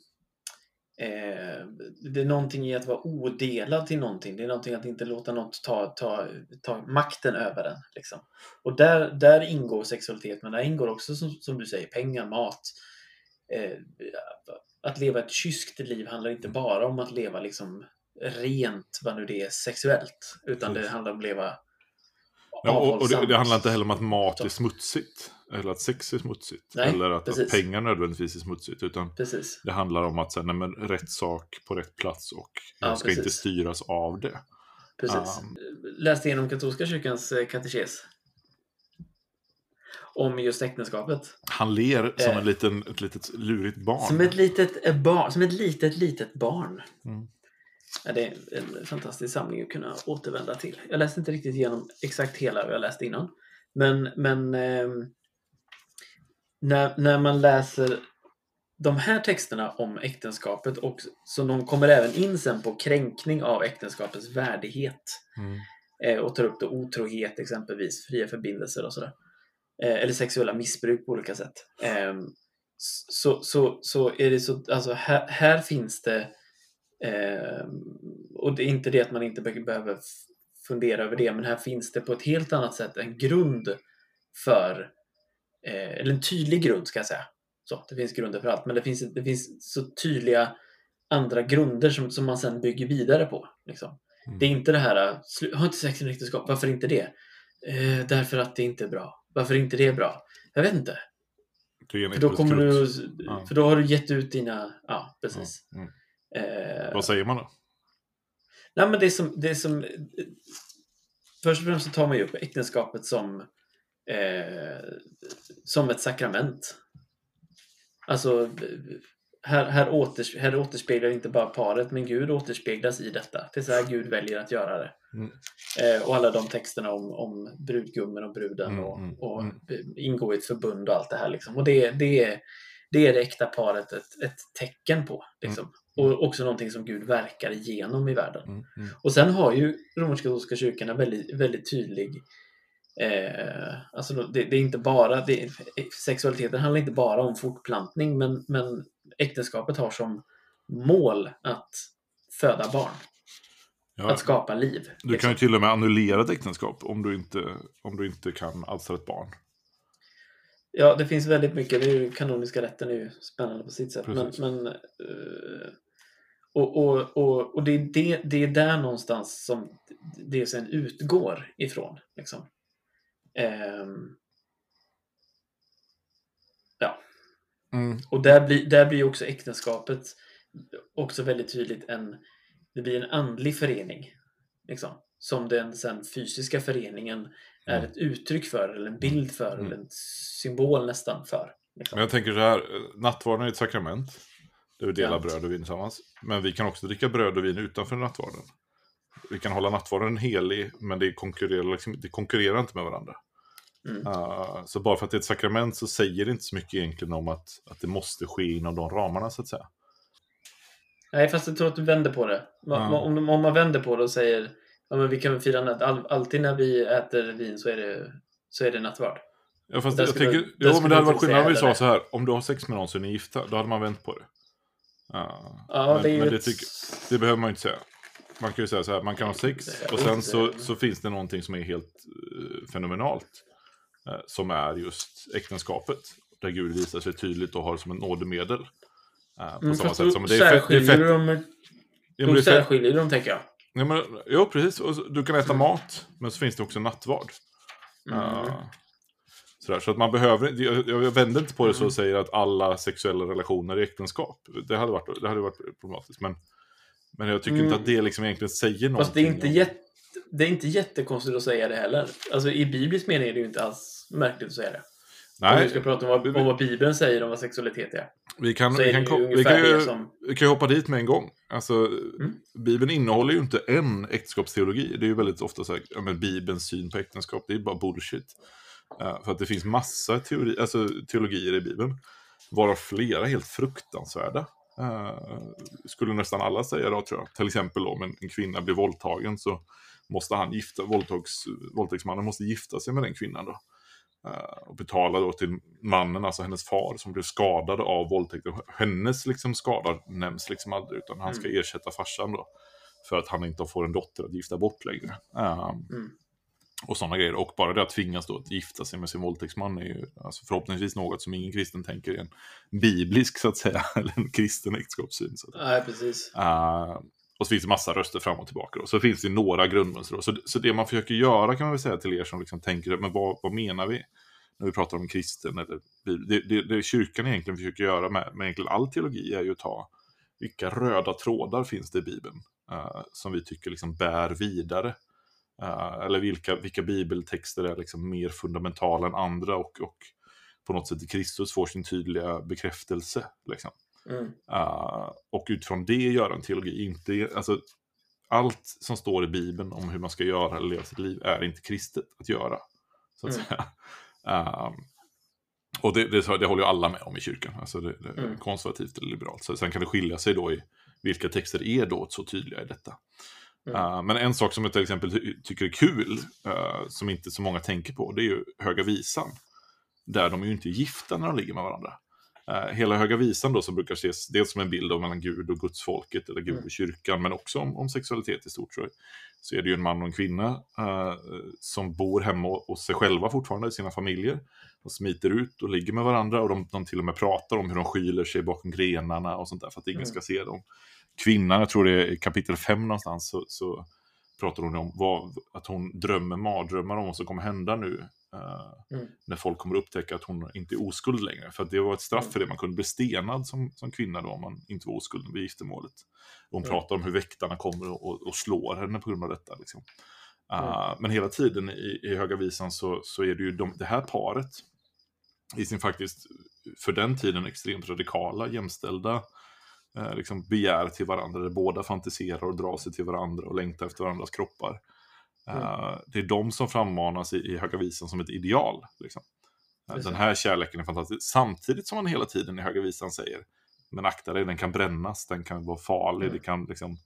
eh, Det är någonting i att vara odelad till någonting. Det är någonting att inte låta något ta, ta, ta makten över en. Liksom. Och där, där ingår sexualitet, men där ingår också som, som du säger pengar, mat. Eh, att leva ett kyskt liv handlar inte bara om att leva liksom rent, vad nu det är, sexuellt. Utan det Precis. handlar om att leva ja, och, och det, det handlar inte heller om att mat är smutsigt, eller att sex är smutsigt, Nej, eller att, att pengar nödvändigtvis är smutsigt, utan Precis. det handlar om att nej, men, rätt sak på rätt plats och Ja, ska inte precis. styras av det. Precis. Um, Läste igenom katolska kyrkans eh, katekes. Om just äktenskapet. Han ler som Eh. en liten, ett litet lurigt barn. Som ett litet eh, barn. Som ett litet, litet barn. Mm. Ja, det är en fantastisk samling att kunna återvända till. Jag läste inte riktigt igenom exakt hela vad jag läste innan. Men, men ehm, när, när man läser de här texterna om äktenskapet och så de kommer även in sen på kränkning av äktenskapets värdighet. Mm. eh, och tar upp då otrohet exempelvis, fria förbindelser och sådär. Eh, eller sexuella missbruk på olika sätt. Eh, så, så, så är det så, alltså här, här finns det, eh, och det är inte det att man inte be- behöver fundera över det, men här finns det på ett helt annat sätt en grund för, eh, eller en tydlig grund ska jag säga. Så, det finns grunder för allt, men det finns, det finns så tydliga andra grunder som, som man sen bygger vidare på. Liksom. Mm. Det är inte det här, äh, slu- ha inte sex i äktenskap, varför inte det? Eh, därför att det inte är bra. Varför inte det är bra? Jag vet inte. En För då, kommer du, Ja. för då har du gett ut dina, ja precis. Mm. Mm. Eh, Vad säger man då? nej, men det som, det som, först och främst så tar man ju upp äktenskapet som, eh, som ett sakrament. Alltså, här, här, åters, här återspeglar inte bara paret, men Gud återspeglas i detta. Det är så här Gud väljer att göra det. Mm. Eh, och alla de texterna om, om brudgummen och bruden Mm, och, mm, och mm. ingå i ett förbund och allt det här. Liksom. Och det, det, är, det är det äkta paret ett, ett tecken på. Liksom. Och också någonting som Gud verkar igenom i världen. Mm. Mm. Och sen har ju romersk-katolska kyrkan en väldigt, väldigt tydlig Eh, alltså det, det är inte bara, det, sexualiteten handlar inte bara om fortplantning men, men äktenskapet har som mål att föda barn, Ja, att skapa liv. du kan liksom. ju till och med annullera ett äktenskap om du inte, om du inte kan alstra ett barn. Ja, det finns väldigt mycket. Det är ju, kanoniska rätten är ju spännande på sitt sätt. Men, Precis. men, eh, och och, och, och det, är det, det är där någonstans som det sen utgår ifrån. Liksom. Ehm, ja. Mm. Och där blir, där blir också äktenskapet också väldigt tydligt en, det blir en andlig förening. Liksom, som den sen fysiska föreningen är Mm. ett uttryck för, eller en bild för, Mm. eller en symbol nästan för. Liksom. Men jag tänker så här, nattvarden är ett sakrament. Där vi delar Ja. bröd och vin tillsammans. Men vi kan också dricka bröd och vin utanför nattvarden. Vi kan hålla nattvarden helig, men det konkurrerar, liksom, det konkurrerar inte med varandra. Mm. Uh, så bara för att det är ett sakrament så säger det inte så mycket egentligen om att, att det måste ske inom de ramarna så att säga. Nej, fast jag tror att du vänder på det. Ma- Ja. ma- Om, om man vänder på det och säger ja, men vi kan väl fira natt. All, alltid när vi äter vin så är det, så är det nattvard. Ja, fast Där jag där jo, men det hade varit inte skillnad om vi sa så här, om du har sex med någon så är ni gifta, då hade man vänt på det. Ja, Ja, men, det men det, ett... tycker, det behöver man ju inte säga. Man kan ju säga så här, man kan ha sex och sen så, så finns det någonting som är helt eh, fenomenalt. eh, som är just äktenskapet. Där Gud visar sig tydligt och har det som ett nådemedel. eh, på Mm, samma sätt då som det är fett. Det är särskiljer fett då det är fett särskiljer dem, tänker jag. Ja, men, ja, precis. Och du kan äta mat, men så finns det också nattvard. Mm. Ja. Sådär, så att man behöver, jag, jag vänder inte på det så Mm. och säger att alla sexuella relationer är äktenskap. Det hade varit, det hade varit problematiskt. Men, men jag tycker Mm. inte att det liksom egentligen säger någonting. Fast det är, inte jätte, det är inte jättekonstigt att säga det heller. Alltså i biblisk mening är det ju inte alls märkligt att säga det. Om vi Nej, ska prata om vad, om vad Bibeln säger om vad sexualitet är. vi kan, vi kan, ju vi kan, ju, som... vi kan hoppa dit med en gång. Alltså, Mm. Bibeln innehåller ju inte en äktenskapsteologi. Det är ju väldigt ofta så här, ja, men Bibelns syn på äktenskap, det är bara bullshit. Eh, för att det finns massa teori, alltså, teologier i Bibeln, varav flera helt fruktansvärda. Eh, skulle nästan alla säga då, tror jag. Till exempel om en, en kvinna blir våldtagen så måste han gifta, våldtags, våldtäktsmannen måste gifta sig med den kvinnan då. Eh, och betala då till mannen, alltså hennes far, som blev skadad av våldtäkten. Hennes liksom skada nämns liksom aldrig, utan han ska ersätta farsan då. För att han inte får en dotter att gifta bort längre. Eh, Mm. och sådana grejer. Och bara det att tvingas då att gifta sig med sin våldtäktsman är ju alltså förhoppningsvis något som ingen kristen tänker är en biblisk så att säga, (laughs) eller en kristen äktenskapssyn. Nej, precis. Eh, och så finns det massa röster fram och tillbaka. Då. Så finns det några grundmönster. Då. Så, så det man försöker göra kan man väl säga till er som liksom tänker, men vad, vad menar vi? När vi pratar om kristen eller bibel. det, det, det kyrkan egentligen försöker göra med, med egentligen all teologi är ju att ta vilka röda trådar finns det i Bibeln uh, som vi tycker liksom bär vidare. Uh, eller vilka, vilka bibeltexter är liksom mer fundamentala än andra och, och på något sätt i Kristus får sin tydliga bekräftelse. Liksom. Mm. Uh, och utifrån det göra en teologi. Inte, alltså, allt som står i Bibeln om hur man ska göra eller leva sitt liv är inte kristet att göra. Så att Mm. säga. Uh, och det, det, det håller ju alla med om i kyrkan. Alltså det, det, Mm. Konservativt eller liberalt. Så sen kan det skilja sig då i vilka texter är då så tydliga i detta. Mm. Uh, men en sak som jag till exempel ty- tycker är kul, uh, som inte så många tänker på, det är ju Höga Visan. Där de är ju inte gifta när de ligger med varandra. Uh, hela Höga Visan då som brukar ses dels som en bild av mellan Gud och gudsfolket, eller Gud Mm. och kyrkan, men också om, om sexualitet i stort. Så, så är det ju en man och en kvinna uh, som bor hemma hos sig själva fortfarande, i sina familjer. De smiter ut och ligger med varandra och de, de till och med pratar om hur de skyler sig bakom grenarna och sånt där för att ingen Mm. ska se dem. Kvinnan, jag tror det är kapitel 5 någonstans, så, så pratar hon om vad, att hon drömmer mardrömmar om vad som kommer hända nu. eh, Mm. När folk kommer upptäcka att hon inte är oskuld längre. För att det var ett straff för det. Man kunde bli stenad som, som kvinna då om man inte var oskuld vid giftermålet. Hon Mm. pratar om hur väktarna kommer och, och, och slår henne på grund av detta. Liksom. Mm. Uh, men hela tiden i, i Höga Visan så, så är det ju de, det här paret i sin faktiskt, för den tiden, extremt radikala, jämställda eh, liksom begär till varandra, där båda fantiserar och drar sig till varandra och längtar efter varandras kroppar. Eh, det är de som frammanas i, i Höga Visan som ett ideal. Liksom. Eh, den här kärleken är fantastisk. Samtidigt som man hela tiden i Höga Visan säger, men akta dig, den kan brännas, den kan vara farlig, Mm. det kan liksom...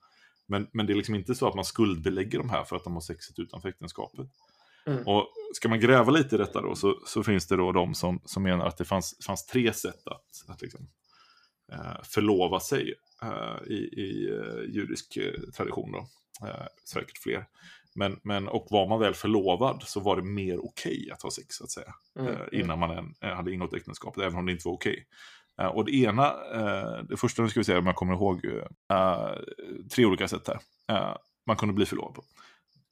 Men, men det är liksom inte så att man skuldbelägger de här för att de har sexet utanför äktenskapet. Mm. Och ska man gräva lite i detta då så, så finns det då de som, som menar att det fanns, fanns tre sätt att, att liksom, eh, förlova sig eh, i, i eh, judisk eh, tradition. Då. Eh, säkert fler. Men, men, och var man väl förlovad så var det mer okej att ha sex så att säga. Mm. Eh, innan man än, eh, hade ingått äktenskapet, även om det inte var okej. Eh, och det ena, eh, det första nu ska vi säga om jag kommer ihåg, eh, tre olika sätt här. Eh, man kunde bli förlovad på.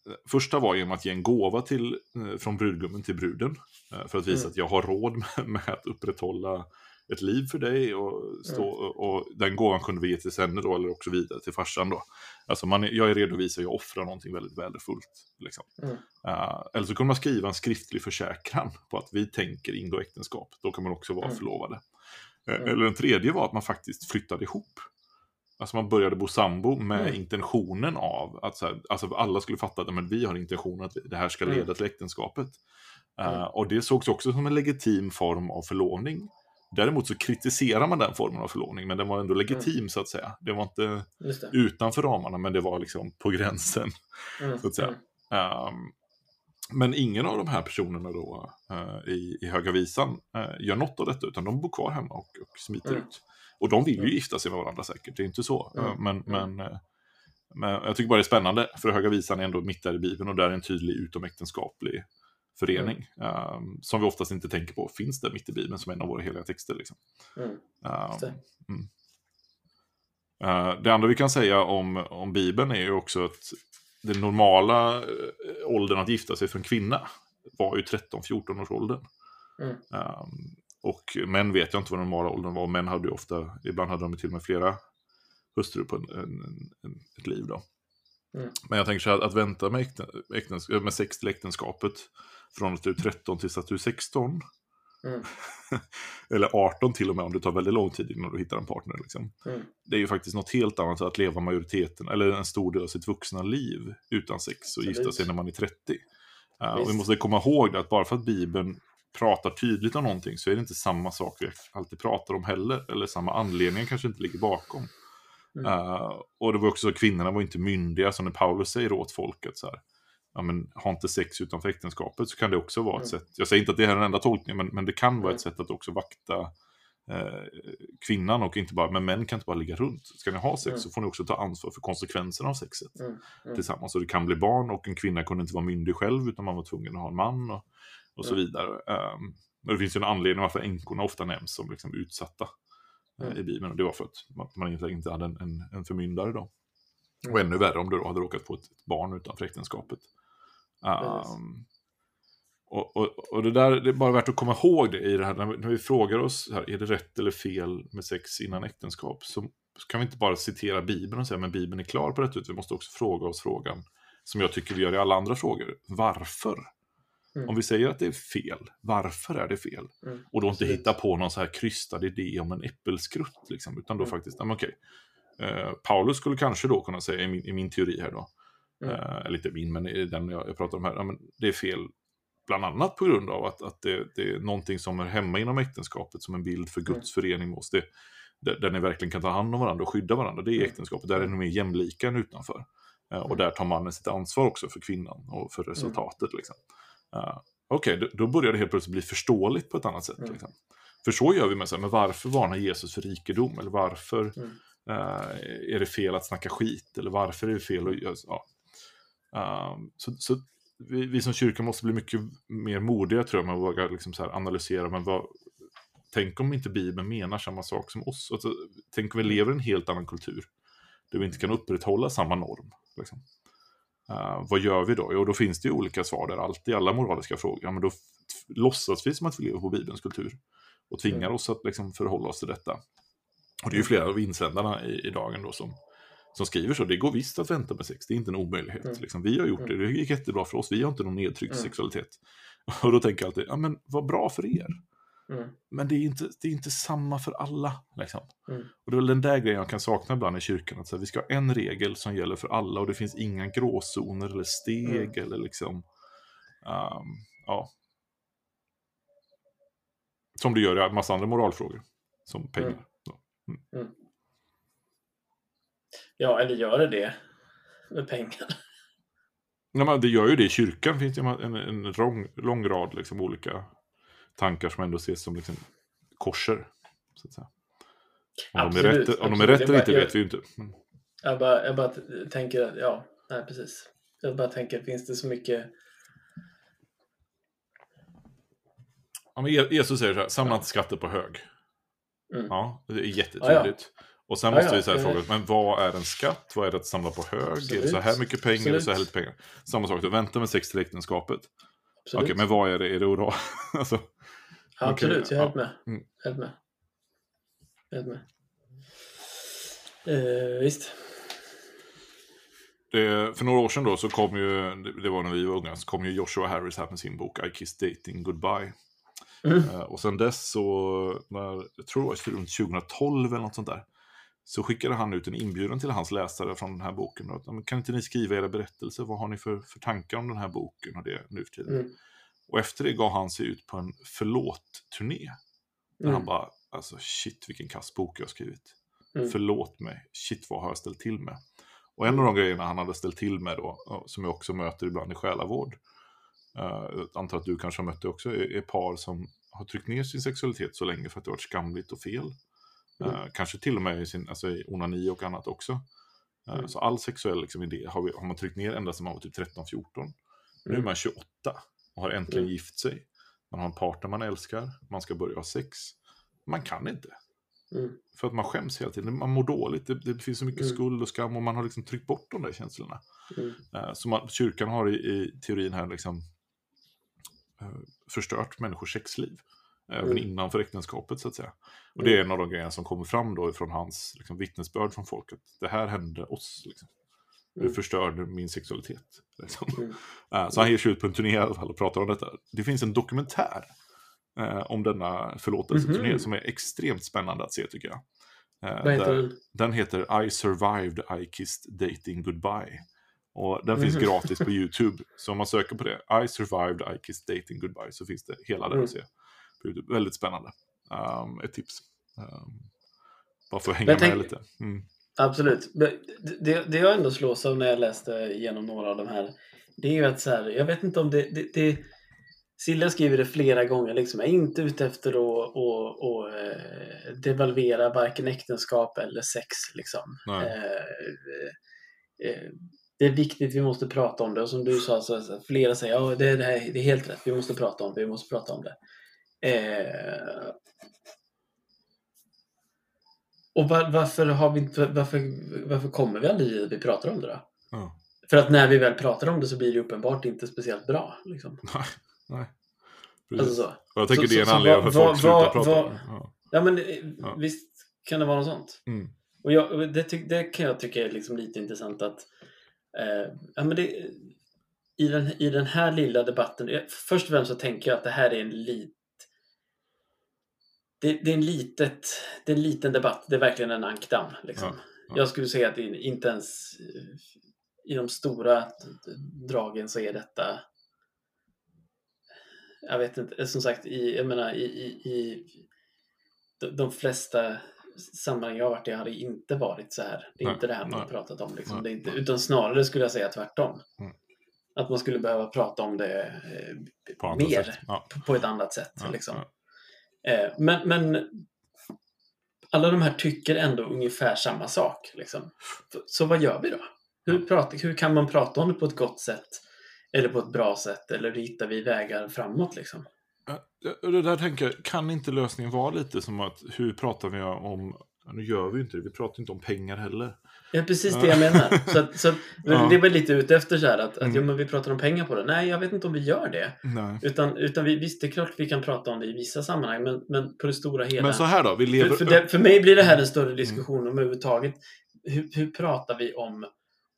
Eh, Första var genom att ge en gåva till, eh, från brudgummen till bruden. eh, För att visa Mm. att jag har råd med, (laughs) med att upprätthålla ett liv för dig och, stå, och, och den gåvan kunde vi ge till henne då, eller också vidare till farsan då. Alltså man, jag är redo att visa, jag offrar någonting väldigt värdefullt. Liksom. Mm. Eh, eller så kunde man skriva en skriftlig försäkran på att vi tänker ingå äktenskap. Då kan man också vara Mm. förlovade. Eh, Mm. Eller den tredje var att man faktiskt flyttade ihop. Alltså man började bo sambo med Mm. intentionen av att så här, alltså alla skulle fatta att men vi har intentionen att det här ska Mm. leda till äktenskapet. Mm. och det sågs också som en legitim form av förlovning. Däremot så kritiserar man den formen av förlovning, men den var ändå legitim Mm. så att säga. Det var inte det. utanför ramarna, men det var liksom på gränsen. Mm. så att säga. Mm. Um, men ingen av de här personerna då eh, i, i Höga Visan eh, gör något av detta, utan de bor kvar hemma och, och smiter Mm. ut. Och de vill ju Mm. gifta sig med varandra säkert, det är inte så. Mm. Eh, men, Mm. men, men jag tycker bara det är spännande, för Höga Visan är ändå mitt där i Bibeln och där är en tydlig utomäktenskaplig förening. eh, som vi oftast inte tänker på finns där mitt i Bibeln som en av våra heliga texter. Liksom. Mm. Just det. mm. Andra vi kan säga om, om Bibeln är ju också att den normala eh, åldern att gifta sig för en kvinna var ju 13-14 års åldern. Mm. Um, och män vet jag inte vad den normala åldern var. Män hade ju ofta, ibland hade de till och med flera hustrur på en, en, en, ett liv. Då. Mm. Men jag tänker så här, att vänta med, äkten, äktens, med sex till äktenskapet från att du är 13 tills att du är 16. Mm. (laughs) Eller 18 till och med om det tar väldigt lång tid innan du hittar en partner. Liksom. Mm. Det är ju faktiskt något helt annat att leva majoriteten, eller en stor del av sitt vuxna liv utan sex och Absolut. gifta sig när man är 30. Uh, och vi måste komma ihåg det att bara för att Bibeln pratar tydligt om någonting så är det inte samma sak vi alltid pratar om heller. Eller samma anledning kanske inte ligger bakom. Mm. Uh, och det var också så att kvinnorna var inte myndiga, som när Paulus säger åt folket så här. Ja, men, ha inte sex utanför äktenskapet så kan det också vara ett Mm. sätt. Jag säger inte att det är den enda tolkningen, men, men det kan vara Mm. ett sätt att också vakta eh, kvinnan och inte bara, men män kan inte bara ligga runt. Ska ni ha sex Mm. så får ni också ta ansvar för konsekvenserna av sexet Mm. Mm. tillsammans. Och det kan bli barn och en kvinna kunde inte vara myndig själv utan man var tvungen att ha en man och, och så Mm. vidare. Um, och det finns ju en anledning varför änkorna ofta nämns som liksom utsatta eh, i Bibeln och det var för att man, inte, inte hade en, en, en förmyndare då. Och ännu värre om du då hade råkat få ett, ett barn utanför äktenskapet. Um, och, och, och det där det är bara värt att komma ihåg det i det här när vi, när vi frågar oss här, är det rätt eller fel med sex innan äktenskap? Så, så kan vi inte bara citera Bibeln och säga men Bibeln är klar på detta, utan vi måste också fråga oss frågan som jag tycker vi gör i alla andra frågor. Varför? Mm. Om vi säger att det är fel, varför är det fel? Mm. Och då inte Absolut. hitta på någon så här krystad idé om en äppelskrutt, liksom, utan då Mm. faktiskt, men okej. Eh, Paulus skulle kanske då kunna säga, i min, i min teori här då, Mm. eh, eller inte min, men den jag, jag pratar om här, ja, men det är fel bland annat på grund av att, att det, det är någonting som är hemma inom äktenskapet som en bild för Mm. Guds förening med oss. Det, där, där ni verkligen kan ta hand om varandra och skydda varandra, det är Mm. äktenskapet. Där är ni mer jämlika än utanför. Eh, och Mm. där tar mannen sitt ansvar också för kvinnan och för resultatet. Liksom. Eh, Okej, då, då börjar det helt plötsligt bli förståeligt på ett annat sätt. Mm. Liksom. För så gör vi med så här, men varför varnar Jesus för rikedom? Eller varför Mm. eh, är det fel att snacka skit? Eller varför är det fel att ja. Ehm, så, så vi, vi som kyrka måste bli mycket mer modiga tror jag, med att våga liksom så analysera, men vad, tänk om inte Bibeln menar samma sak som oss? Alltså, tänk om vi lever i en helt annan kultur, där vi inte kan upprätthålla samma norm. Liksom. Eh, vad gör vi då? Jo, då finns det ju olika svar där, alltid i alla moraliska frågor. Ja, men då låtsas vi som att vi lever på Bibelns kultur och tvingar Mm. oss att liksom förhålla oss till detta. Och det är ju flera av insändarna i, i dagen då som, som skriver så. Det går visst att vänta med sex, det är inte en omöjlighet. Mm. Liksom, vi har gjort det, det gick jättebra för oss, vi har inte någon nedtryckt Mm. sexualitet. (laughs) Och då tänker jag alltid, ja men vad bra för er. Mm. Men det är inte, det är inte samma för alla. Liksom. Mm. Och det är väl den där grejen jag kan sakna ibland i kyrkan. Att här, vi ska ha en regel som gäller för alla och det finns inga gråzoner eller steg Mm. eller liksom... ehm, ja. Som det gör i en massa andra moralfrågor. Som pengar. Mm. Ja, eller gör det det med pengar? Ja, men det gör ju det i kyrkan. finns det ju en, en lång, lång rad liksom, olika tankar som ändå ses som liksom, korser. Så att säga. Om, de är Absolut, rätt, om de är absolut. rätt eller inte jag- vet vi ju inte. Men, Jag bara, jag bara tänker att, ja, nej precis. Jag bara tänker, finns det så mycket... ja, men Je- Jesus säger så här, samla Ja. inte skatter på hög. Mm. Ja, det är Ja, jättetydligt. Och sen måste ja, vi så här fråga, men vad är en skatt? Vad är det att samla på hög? Är det Absolut. så här mycket pengar? Är det så här Absolut. lite pengar? Samma sak, då vänta med sex till äktenskapet. Absolut. Okej, men vad är det? Är det oral? (laughs) alltså, ja, okej, absolut, jag är helt med. Mm. Helt med. Jag med. Eh, visst. Det, för några år sedan då så kom ju, det var när vi var unga, så kom ju Joshua Harris här med sin bok I Kiss Dating Goodbye. Mm. Eh, och sen dess så, när, jag tror det var runt 2012 eller något sånt där, så skickade han ut en inbjudan till hans läsare från den här boken. Och, att, "Ja, men kan inte ni skriva era berättelser? Vad har ni för, för tankar om den här boken och det nu för tiden? Mm. Och efter det gav han sig ut på en förlåt-turné. Där Mm. han bara, alltså shit vilken kass bok jag har skrivit. Mm. Förlåt mig, shit vad har jag ställt till med? Och en av de grejerna han hade ställt till med då, som jag också möter ibland i själavård, uh, jag antar att du kanske har mött det också, är, är par som har tryckt ner sin sexualitet så länge för att det har varit skamligt och fel. Mm. Eh, kanske till och med i, sin, alltså i onani och annat också. Eh, Mm. Så all sexuell liksom, idé har, vi, har man tryckt ner ända sedan man var typ 13-14. Nu är Mm. man 28 och har äntligen Mm. gift sig. Man har en partner man älskar, man ska börja ha sex. Man kan inte. Mm. För att man skäms hela tiden, man mår dåligt, det, det finns så mycket Mm. skuld och skam och man har liksom tryckt bort de där känslorna. Mm. Eh, Så man, kyrkan har i, i teorin här liksom förstört människors sexliv. Även Mm. innanför äktenskapet så att säga. Och Mm. det är en av de grejerna som kommer fram då från hans liksom, vittnesbörd från folket. Det här hände oss. Liksom. Du Mm. förstörde min sexualitet. Liksom. Mm. (laughs) Eh, Så han ger sig ut på en turné i alla fall och pratar om detta. Det finns en dokumentär eh, om denna förlåtelseturné Mhm. som är extremt spännande att se tycker jag. Eh, Vad heter den? den heter I survived I kissed dating goodbye. Och den finns Mhm. gratis på YouTube. Så om man söker på det, I survived I kissed dating goodbye, så finns det hela där Mm. att se. Väldigt spännande. Um, ett tips. Um, bara för att hänga tänk- med lite. Mm. Absolut. Det, det jag ändå slås av när jag läste igenom några av de här, det är ju att så här, jag vet inte om det, det, det Silja skriver det flera gånger, liksom, jag är inte ute efter att och, och, eh, devalvera varken äktenskap eller sex. Liksom. Eh, eh, det är viktigt, vi måste prata om det. Och som du sa, så, flera säger ja, det, det, här, det är helt rätt, vi måste prata om det, vi måste prata om det. Eh, och var, varför, har vi inte, varför, varför kommer vi aldrig dit att vi pratar om det då? Ja. För att när vi väl pratar om det så blir det uppenbart inte speciellt bra. Liksom. (laughs) Nej, nej. Precis. Alltså så. och jag tänker så- det är en anledning vad- för folk slutar prata vad- om det. Ja. Ja men eh, Ja. visst kan det vara något sånt. Mm. Och jag, och det, tyck, det kan jag tycka är liksom lite intressant att eh, ja, men det, i, den, i den här lilla debatten, eh, först och främst så tänker jag att det här är en lit det, det, är en litet, det är en liten debatt, det är verkligen en ankdamm. Liksom. Ja, ja. Jag skulle säga att det inte ens i de stora dragen så är detta jag vet inte, som sagt, i, jag menar i, i, i de, de flesta sammanhang jag har varit i har det inte varit så här. Det är Nej, inte det här man har nej, pratat om. Liksom. nej, inte, utan snarare skulle jag säga tvärtom. Mm. Att man skulle behöva prata om det eh, På mer. Ja. på- på ett annat sätt. Ja, liksom. ja. Eh, men, men alla de här tycker ändå ungefär samma sak. Liksom. Så- vad gör vi då? Hur, pratar, hur kan man prata om det på ett gott sätt? Eller på ett bra sätt? Eller hittar vi vägar framåt? Liksom? Det där tänker jag, kan inte lösningen vara lite som att hur pratar vi om, nu gör vi inte det, vi pratar inte om pengar heller. Är precis Ja. det jag menar. Så, att, så att, (laughs) men Ja. Det var lite ute efter så här att, att Mm. jo, men vi pratar om pengar på det. Nej, jag vet inte om vi gör det. Nej. Utan, utan vi, visst, det är klart vi kan prata om det i vissa sammanhang, men, men på det stora hela. Men så här då, vi lever... för, för, det, för mig blir det här en större Mm. diskussion om överhuvudtaget. Hur, hur pratar vi om,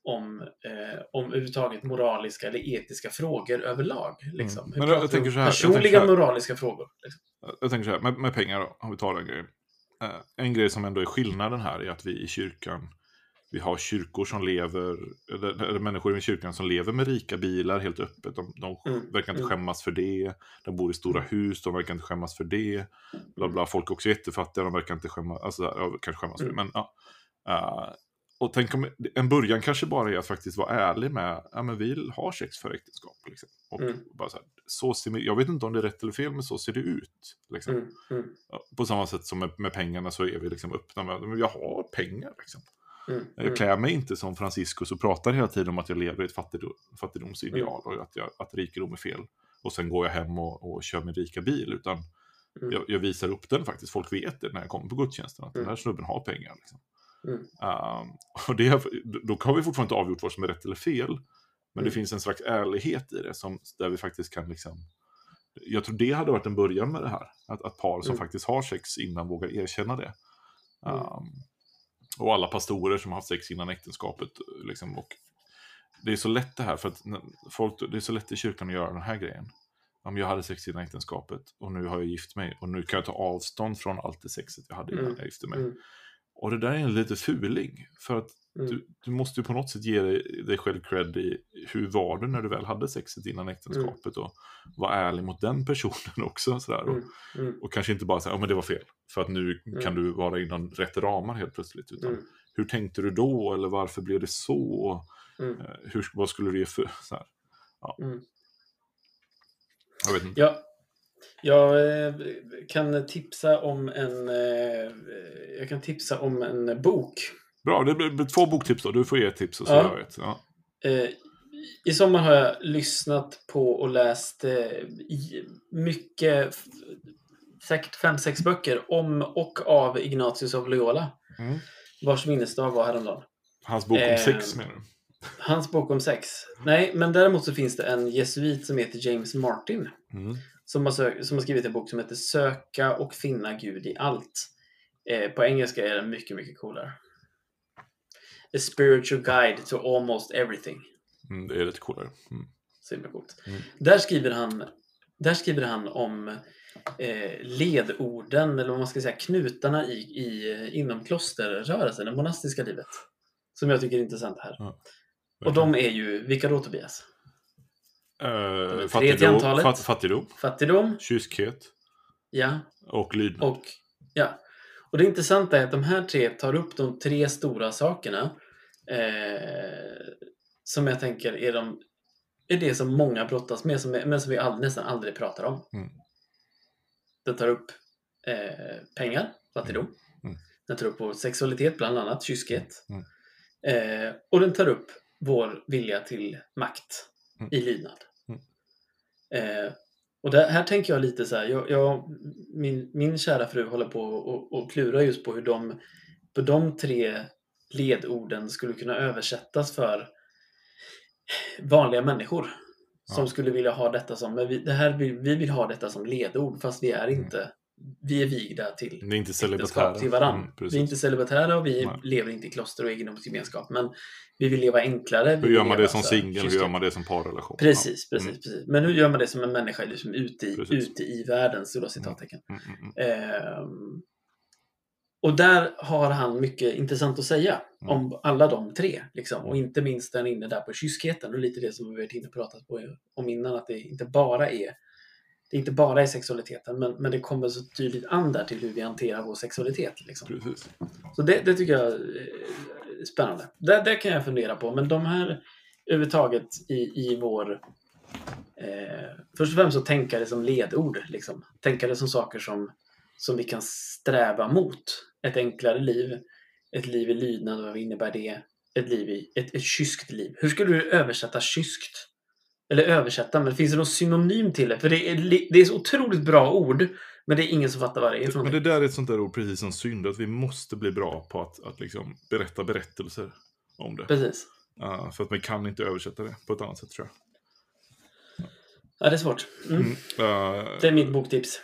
om, eh, om överhuvudtaget moraliska eller etiska frågor överlag? Liksom? Mm. Men jag vi tänker så här, jag personliga här. moraliska frågor? Liksom? Jag tänker så här, med, med pengar då, om vi tar den grejen. Eh, en grej som ändå är skillnaden här är att vi i kyrkan, vi har kyrkor som lever, eller, eller människor i kyrkan som lever med rika bilar helt öppet. De, de Mm, verkar inte mm. skämmas för det. De bor i stora hus, de verkar inte skämmas för det. Bla bla, folk är också jättefattiga, de verkar inte skämmas, alltså, ja, kanske skämmas för det. Mm. Men, ja. Eh, och tänk om en början kanske bara är att faktiskt vara ärlig med, ja men vi har sex för äktenskap. Liksom. Och Mm. bara så här, så ser, jag vet inte om det är rätt eller fel, men så ser det ut. Liksom. Mm, mm, På samma sätt som med, med pengarna så är vi liksom öppna med att jag har pengar. Liksom. Mm, Jag mm, klär mig inte som Franciscus och pratar hela tiden om att jag lever i ett fattigdom, fattigdomsideal Mm. och att, jag, att rikedom är fel. Och sen går jag hem och, och kör min rika bil. Utan Mm. jag, jag visar upp den faktiskt. Folk vet det när jag kommer på gudstjänsten. Att Mm. den här snubben har pengar. Liksom. Mm. Um, (laughs) och det, då har vi fortfarande inte avgjort vad som är rätt eller fel. Men det Mm. finns en slags ärlighet i det som, där vi faktiskt kan liksom... Jag tror det hade varit en början med det här. Att, att par som Mm. faktiskt har sex innan vågar erkänna det. Mm. Um, och alla pastorer som har haft sex innan äktenskapet. Liksom, och det är så lätt det här, för att folk, det är så lätt i kyrkan att göra den här grejen. Om jag hade sex innan äktenskapet och nu har jag gift mig och nu kan jag ta avstånd från allt det sexet jag hade innan Mm. jag gifte mig. Mm. Och det där är en lite fuling. För att Mm. du, du måste ju på något sätt ge dig, dig själv cred i hur var du när du väl hade sexet innan äktenskapet och vara ärlig mot den personen (laughs) också. Sådär. Och, Mm. Mm. och kanske inte bara säga, ja men det var fel. För att nu kan Mm. du vara inom rätt ramar helt plötsligt. Utan Mm. hur tänkte du då? Eller varför blev det så? Mm. Eh, Hur, vad skulle du ge för... Så här. Ja. Mm. Jag vet inte. Ja, jag eh, kan tipsa om en eh, jag kan tipsa om en bok. Bra, det blir två boktips då. Du får ge ett tips och så Ja. jag ett. Ja. Eh, I sommar har jag lyssnat på och läst mycket, säkert fem, sex böcker om och av Ignatius av Loyola. Mm. Vars minnesdag var häromdagen. Hans bok om Eh, sex menar du? Hans bok om sex. Nej, men däremot så finns det en jesuit som heter James Martin. Mm. Som har, som har skrivit en bok som heter Söka och finna Gud i allt. Eh, på engelska är den mycket, mycket coolare. A spiritual guide to almost everything. Mm, det är lite coolare. Mm. Så himla coolt. Mm. Där, skriver han, där skriver han om eh, ledorden, eller vad man ska säga, knutarna i, i, inom klosterrörelsen, det monastiska livet. Som jag tycker är intressant här. Och de är ju, vilka då Tobias? Till fattigdom, antalet. fatt, fattigdom, Fattigdom, kyskhet ja, och lydnad. och ja. Och det intressanta är att de här tre tar upp de tre stora sakerna eh, som jag tänker är, de, är det som många brottas med, som men som vi all, nästan aldrig pratar om. Mm. Den tar upp eh, pengar, fattigdom. Mm. Den tar upp vår sexualitet, bland annat kyskhet. Mm. Eh, och den tar upp vår vilja till makt Mm. I lydnad. Mm. Eh, och där, här tänker jag lite så här, jag, jag, min, min kära fru håller på och, och klura just på hur de, på de tre ledorden skulle kunna översättas för vanliga människor. Som Ja. skulle vilja ha detta som, men vi, det här, vi, vi vill ha detta som ledord fast vi är Mm. inte, vi är vigda till Det är inte celibatära. till varandra. Mm, vi är inte celibatära och vi Nej. lever inte i kloster och egendomsgemenskap. Men vi vill leva enklare. vi Hur gör man det som singel? Hur gör man det som parrelation? Precis, precis, Mm. precis. Men hur gör man det som en människa liksom ute, i, Precis. ute i världen? Stora citattecken. Ja. Mm, mm, mm. Ehm, och där har han mycket intressant att säga Mm. om alla de tre. Liksom. Och inte minst den inne där på kyskheten och lite det som vi varit inne och pratat på om innan. Att det inte bara är det är inte bara är sexualiteten, men, men det kommer så tydligt an där till hur vi hanterar vår sexualitet. Liksom. Så det, det tycker jag är spännande. Det, det kan jag fundera på. Men de här överhuvudtaget i, i vår... Eh, först och främst så tänka det som ledord. Liksom. Tänka det som saker som, som vi kan sträva mot. Ett enklare liv. Ett liv i lydnad, vad innebär det? Ett liv i ett, ett kyskt liv. Hur skulle du översätta kyskt? Eller översätta, men finns det någon synonym till det? För det är, det är så otroligt bra ord, men det är ingen som fattar vad det är Men det där är ett sånt där ord, precis som synd, att vi måste bli bra på att, att liksom berätta berättelser om det. Precis. Ja, för att man kan inte översätta det på ett annat sätt tror jag. Ja, det är svårt. Mm. Mm. Eh, Det är mitt boktips.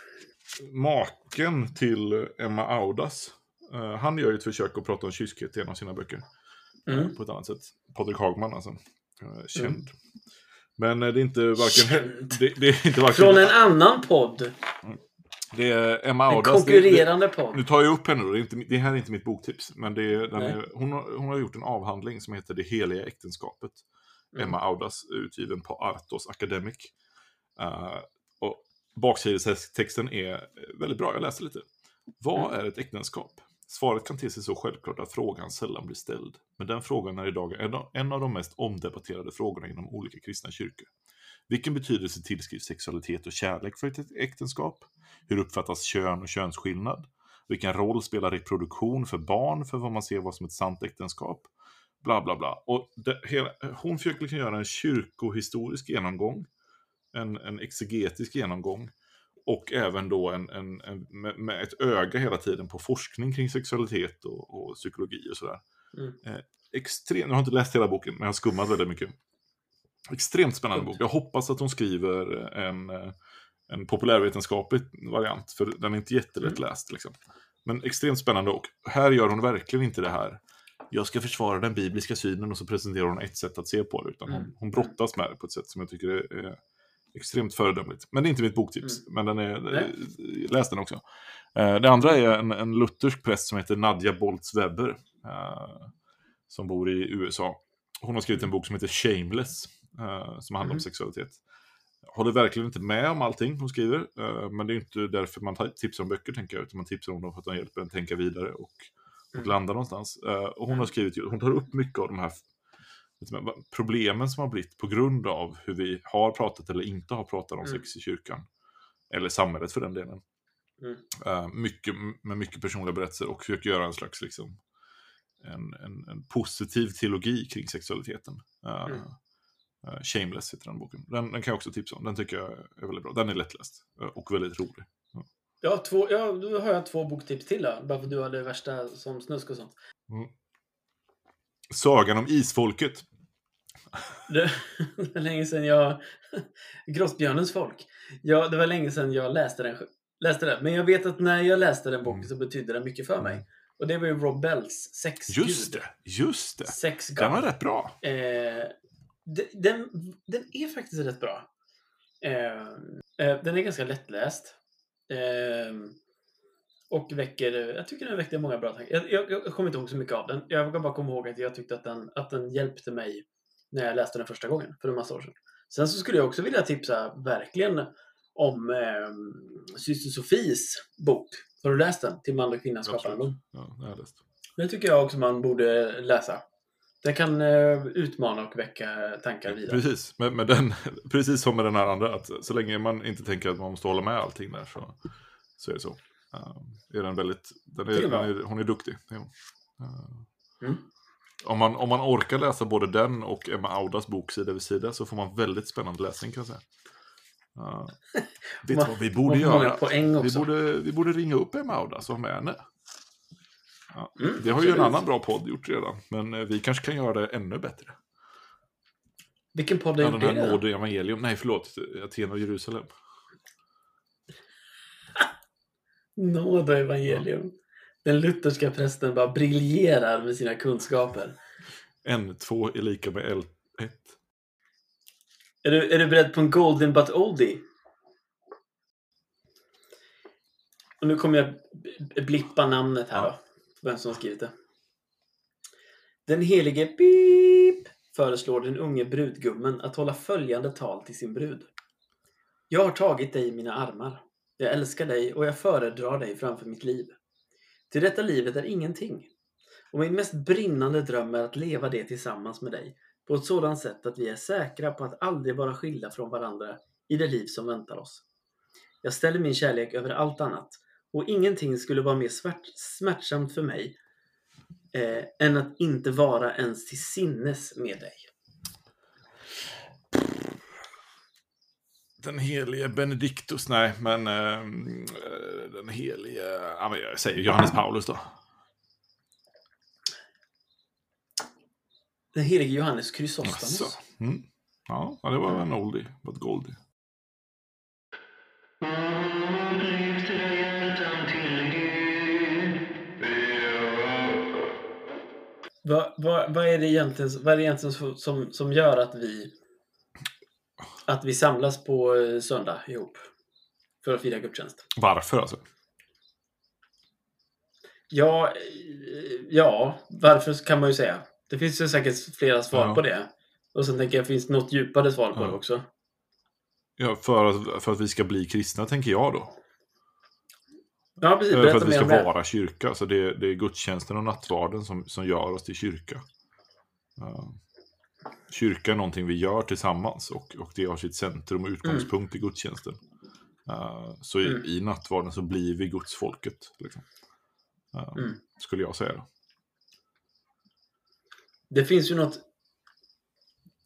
maken till Emma Audas, eh, han gör ju ett försök att prata om kyskhet i en av sina böcker. eh, Mm. På ett annat sätt. Patrik Hagman alltså. Känd. Men eh, det är inte varken... Det, det är inte varken... Från en annan podd. Det är Emma En Audas. det- det- konkurrerande Nu podd. tar jag upp henne då, det, är inte, det här är inte mitt boktips. Men det är, hon, har, hon har gjort en avhandling som heter Det heliga äktenskapet. Mm. Emma Audas, utgiven på Artos Academic. Uh, och baksidestexten är väldigt bra, jag läste lite. Vad Mm. är ett äktenskap? Svaret kan te sig så självklart att frågan sällan blir ställd. Men den frågan är idag en av, de mest omdebatterade frågorna inom olika kristna kyrkor. Vilken betydelse tillskrivs sexualitet och kärlek för ett äktenskap? Hur uppfattas kön och könsskillnad? Vilken roll spelar reproduktion för barn för vad man ser vad som ett sant äktenskap? Bla bla bla. Och det, hela, hon försöker liksom göra en kyrkohistorisk genomgång, en, en exegetisk genomgång och även då en, en, en, med, med ett öga hela tiden på forskning kring sexualitet och, och psykologi och sådär. Mm. Eh, extremt, jag har inte läst hela boken, men jag har skummat väldigt mycket. Extremt spännande bok. Jag hoppas att hon skriver en, eh, en populärvetenskaplig variant, för den är inte jättelätt Mm. Liksom. Men extremt spännande och här gör hon verkligen inte det här. Jag ska försvara den bibliska synen och så presenterar hon ett sätt att se på det. Utan hon, Mm. hon brottas med det på ett sätt som jag tycker är extremt föredömligt. Men det är inte mitt boktips, men den är, Mm. Läs den också. Eh, Det andra är en, en luthersk präst som heter Nadja Boltz Weber. eh, Som bor i USA. Hon har skrivit en bok som heter Shameless. eh, Som handlar om Mhm. sexualitet. Håller verkligen inte med om allting hon skriver. Men det är inte därför man tipsar om böcker, tänker jag. Utan man tipsar om dem för att de hjälper en tänka vidare och, och Mm. landa någonstans. Och hon har skrivit, hon tar upp mycket av de här problemen som har blivit på grund av hur vi har pratat eller inte har pratat om Mm. sex i kyrkan. Eller samhället för den delen. Mm. Eh, mycket, med mycket personliga berättelser och försöker göra en slags liksom, en, en, en positiv teologi kring sexualiteten. Eh, Mm. eh, Shameless heter den boken. Den, den kan jag också tipsa om. Den tycker jag är väldigt bra. Den är lättläst och väldigt rolig. Ja, två, ja, då har jag två boktips till då. Bara för att du hade värsta som snusk och sånt. Sagan om isfolket. (laughs) Det det var länge sedan jag... (laughs) Grossbjörnens folk. Ja, det var länge sedan jag läste den. Läste den. Men jag vet att när jag läste den boken så betydde den mycket för mig. Och det var ju Rob Bells Sexgud. Just det, just det. Sexgud. Den var rätt bra. Eh, de- den, den är faktiskt rätt bra. Eh, eh, den är ganska lättläst. Eh, och väcker, jag tycker den väckte många bra tankar. Jag, jag, jag kommer inte ihåg så mycket av den. Jag bara komma ihåg att jag tyckte att den, att den hjälpte mig när jag läste den första gången för en massa år sedan. Sen så skulle jag också vilja tipsa verkligen om eh, syster Sofies bok. Har du läst den? Till man och kvinna skapar en. Ja, det har jag läst. Det tycker jag också man borde läsa. Det kan eh, utmana och väcka tankar vidare. Precis, med, med den, (laughs) precis som med den här andra, att så länge man inte tänker att man måste hålla med allting där så, så är det så. Uh, är den väldigt, den är, den är, hon är duktig. är hon. Eh, Mm. Om, man, om man orkar läsa både den och Emma Audas bok sida vid sida så får man väldigt spännande läsning kan jag säga. Uh, (laughs) vet Man- vad vi borde göra? Vi borde, vi borde ringa upp Emma Audas och ha med henne. Ja, Mm, det har ju en annan bra podd gjort redan, men eh, vi kanske kan göra det ännu bättre. Vilken podd har Ja, gjort den det? här då? Nåd evangelium. Nej, förlåt. Aten och Jerusalem. (laughs) Nåd och evangelium. Den lutherska prästen bara briljerar med sina kunskaper. N2 är lika med L1. Är du, är du beredd på en golden but oldie? Och nu kommer jag blippa namnet här Ja. då. Vem som har skrivit det. Den helige Pip föreslår den unge brudgummen att hålla följande tal till sin brud. Jag har tagit dig i mina armar. Jag älskar dig och jag föredrar dig framför mitt liv. Till detta livet är ingenting. Och min mest brinnande dröm är att leva det tillsammans med dig på ett sådant sätt att vi är säkra på att aldrig vara skilda från varandra i det liv som väntar oss. Jag ställer min kärlek över allt annat och ingenting skulle vara mer smärt, smärtsamt för mig eh, än att inte vara ens till sinnes med dig. Den helige Benediktus, nej, men eh, den helige, ja, men jag säger Johannes Paulus då. Den helige Johannes Chrysostomus. Mm. Ja, ja, det var en oldie, but goldie. Vad, vad, vad är det egentligen, vad är det egentligen som, som, som gör att vi att vi samlas på eh, söndag ihop för att fira gudstjänst? Varför alltså? Ja, eh, ja, varför kan man ju säga. Det finns ju säkert flera svar Ja. på det. Och sen tänker jag, finns det något djupare svar på Ja. det också? Ja, för, att, för att vi ska bli kristna, tänker jag då. Ja, precis. För Berätta att vi ska det. vara kyrka. Så det, det är gudstjänsten och nattvarden som, som gör oss till kyrka. Ja. Kyrka är någonting vi gör tillsammans och, och det har sitt centrum och utgångspunkt i gudstjänsten. Ja, så i, Mm. i nattvarden så blir vi gudsfolket. Liksom. Ja, Mm. Skulle jag säga. Det finns ju något...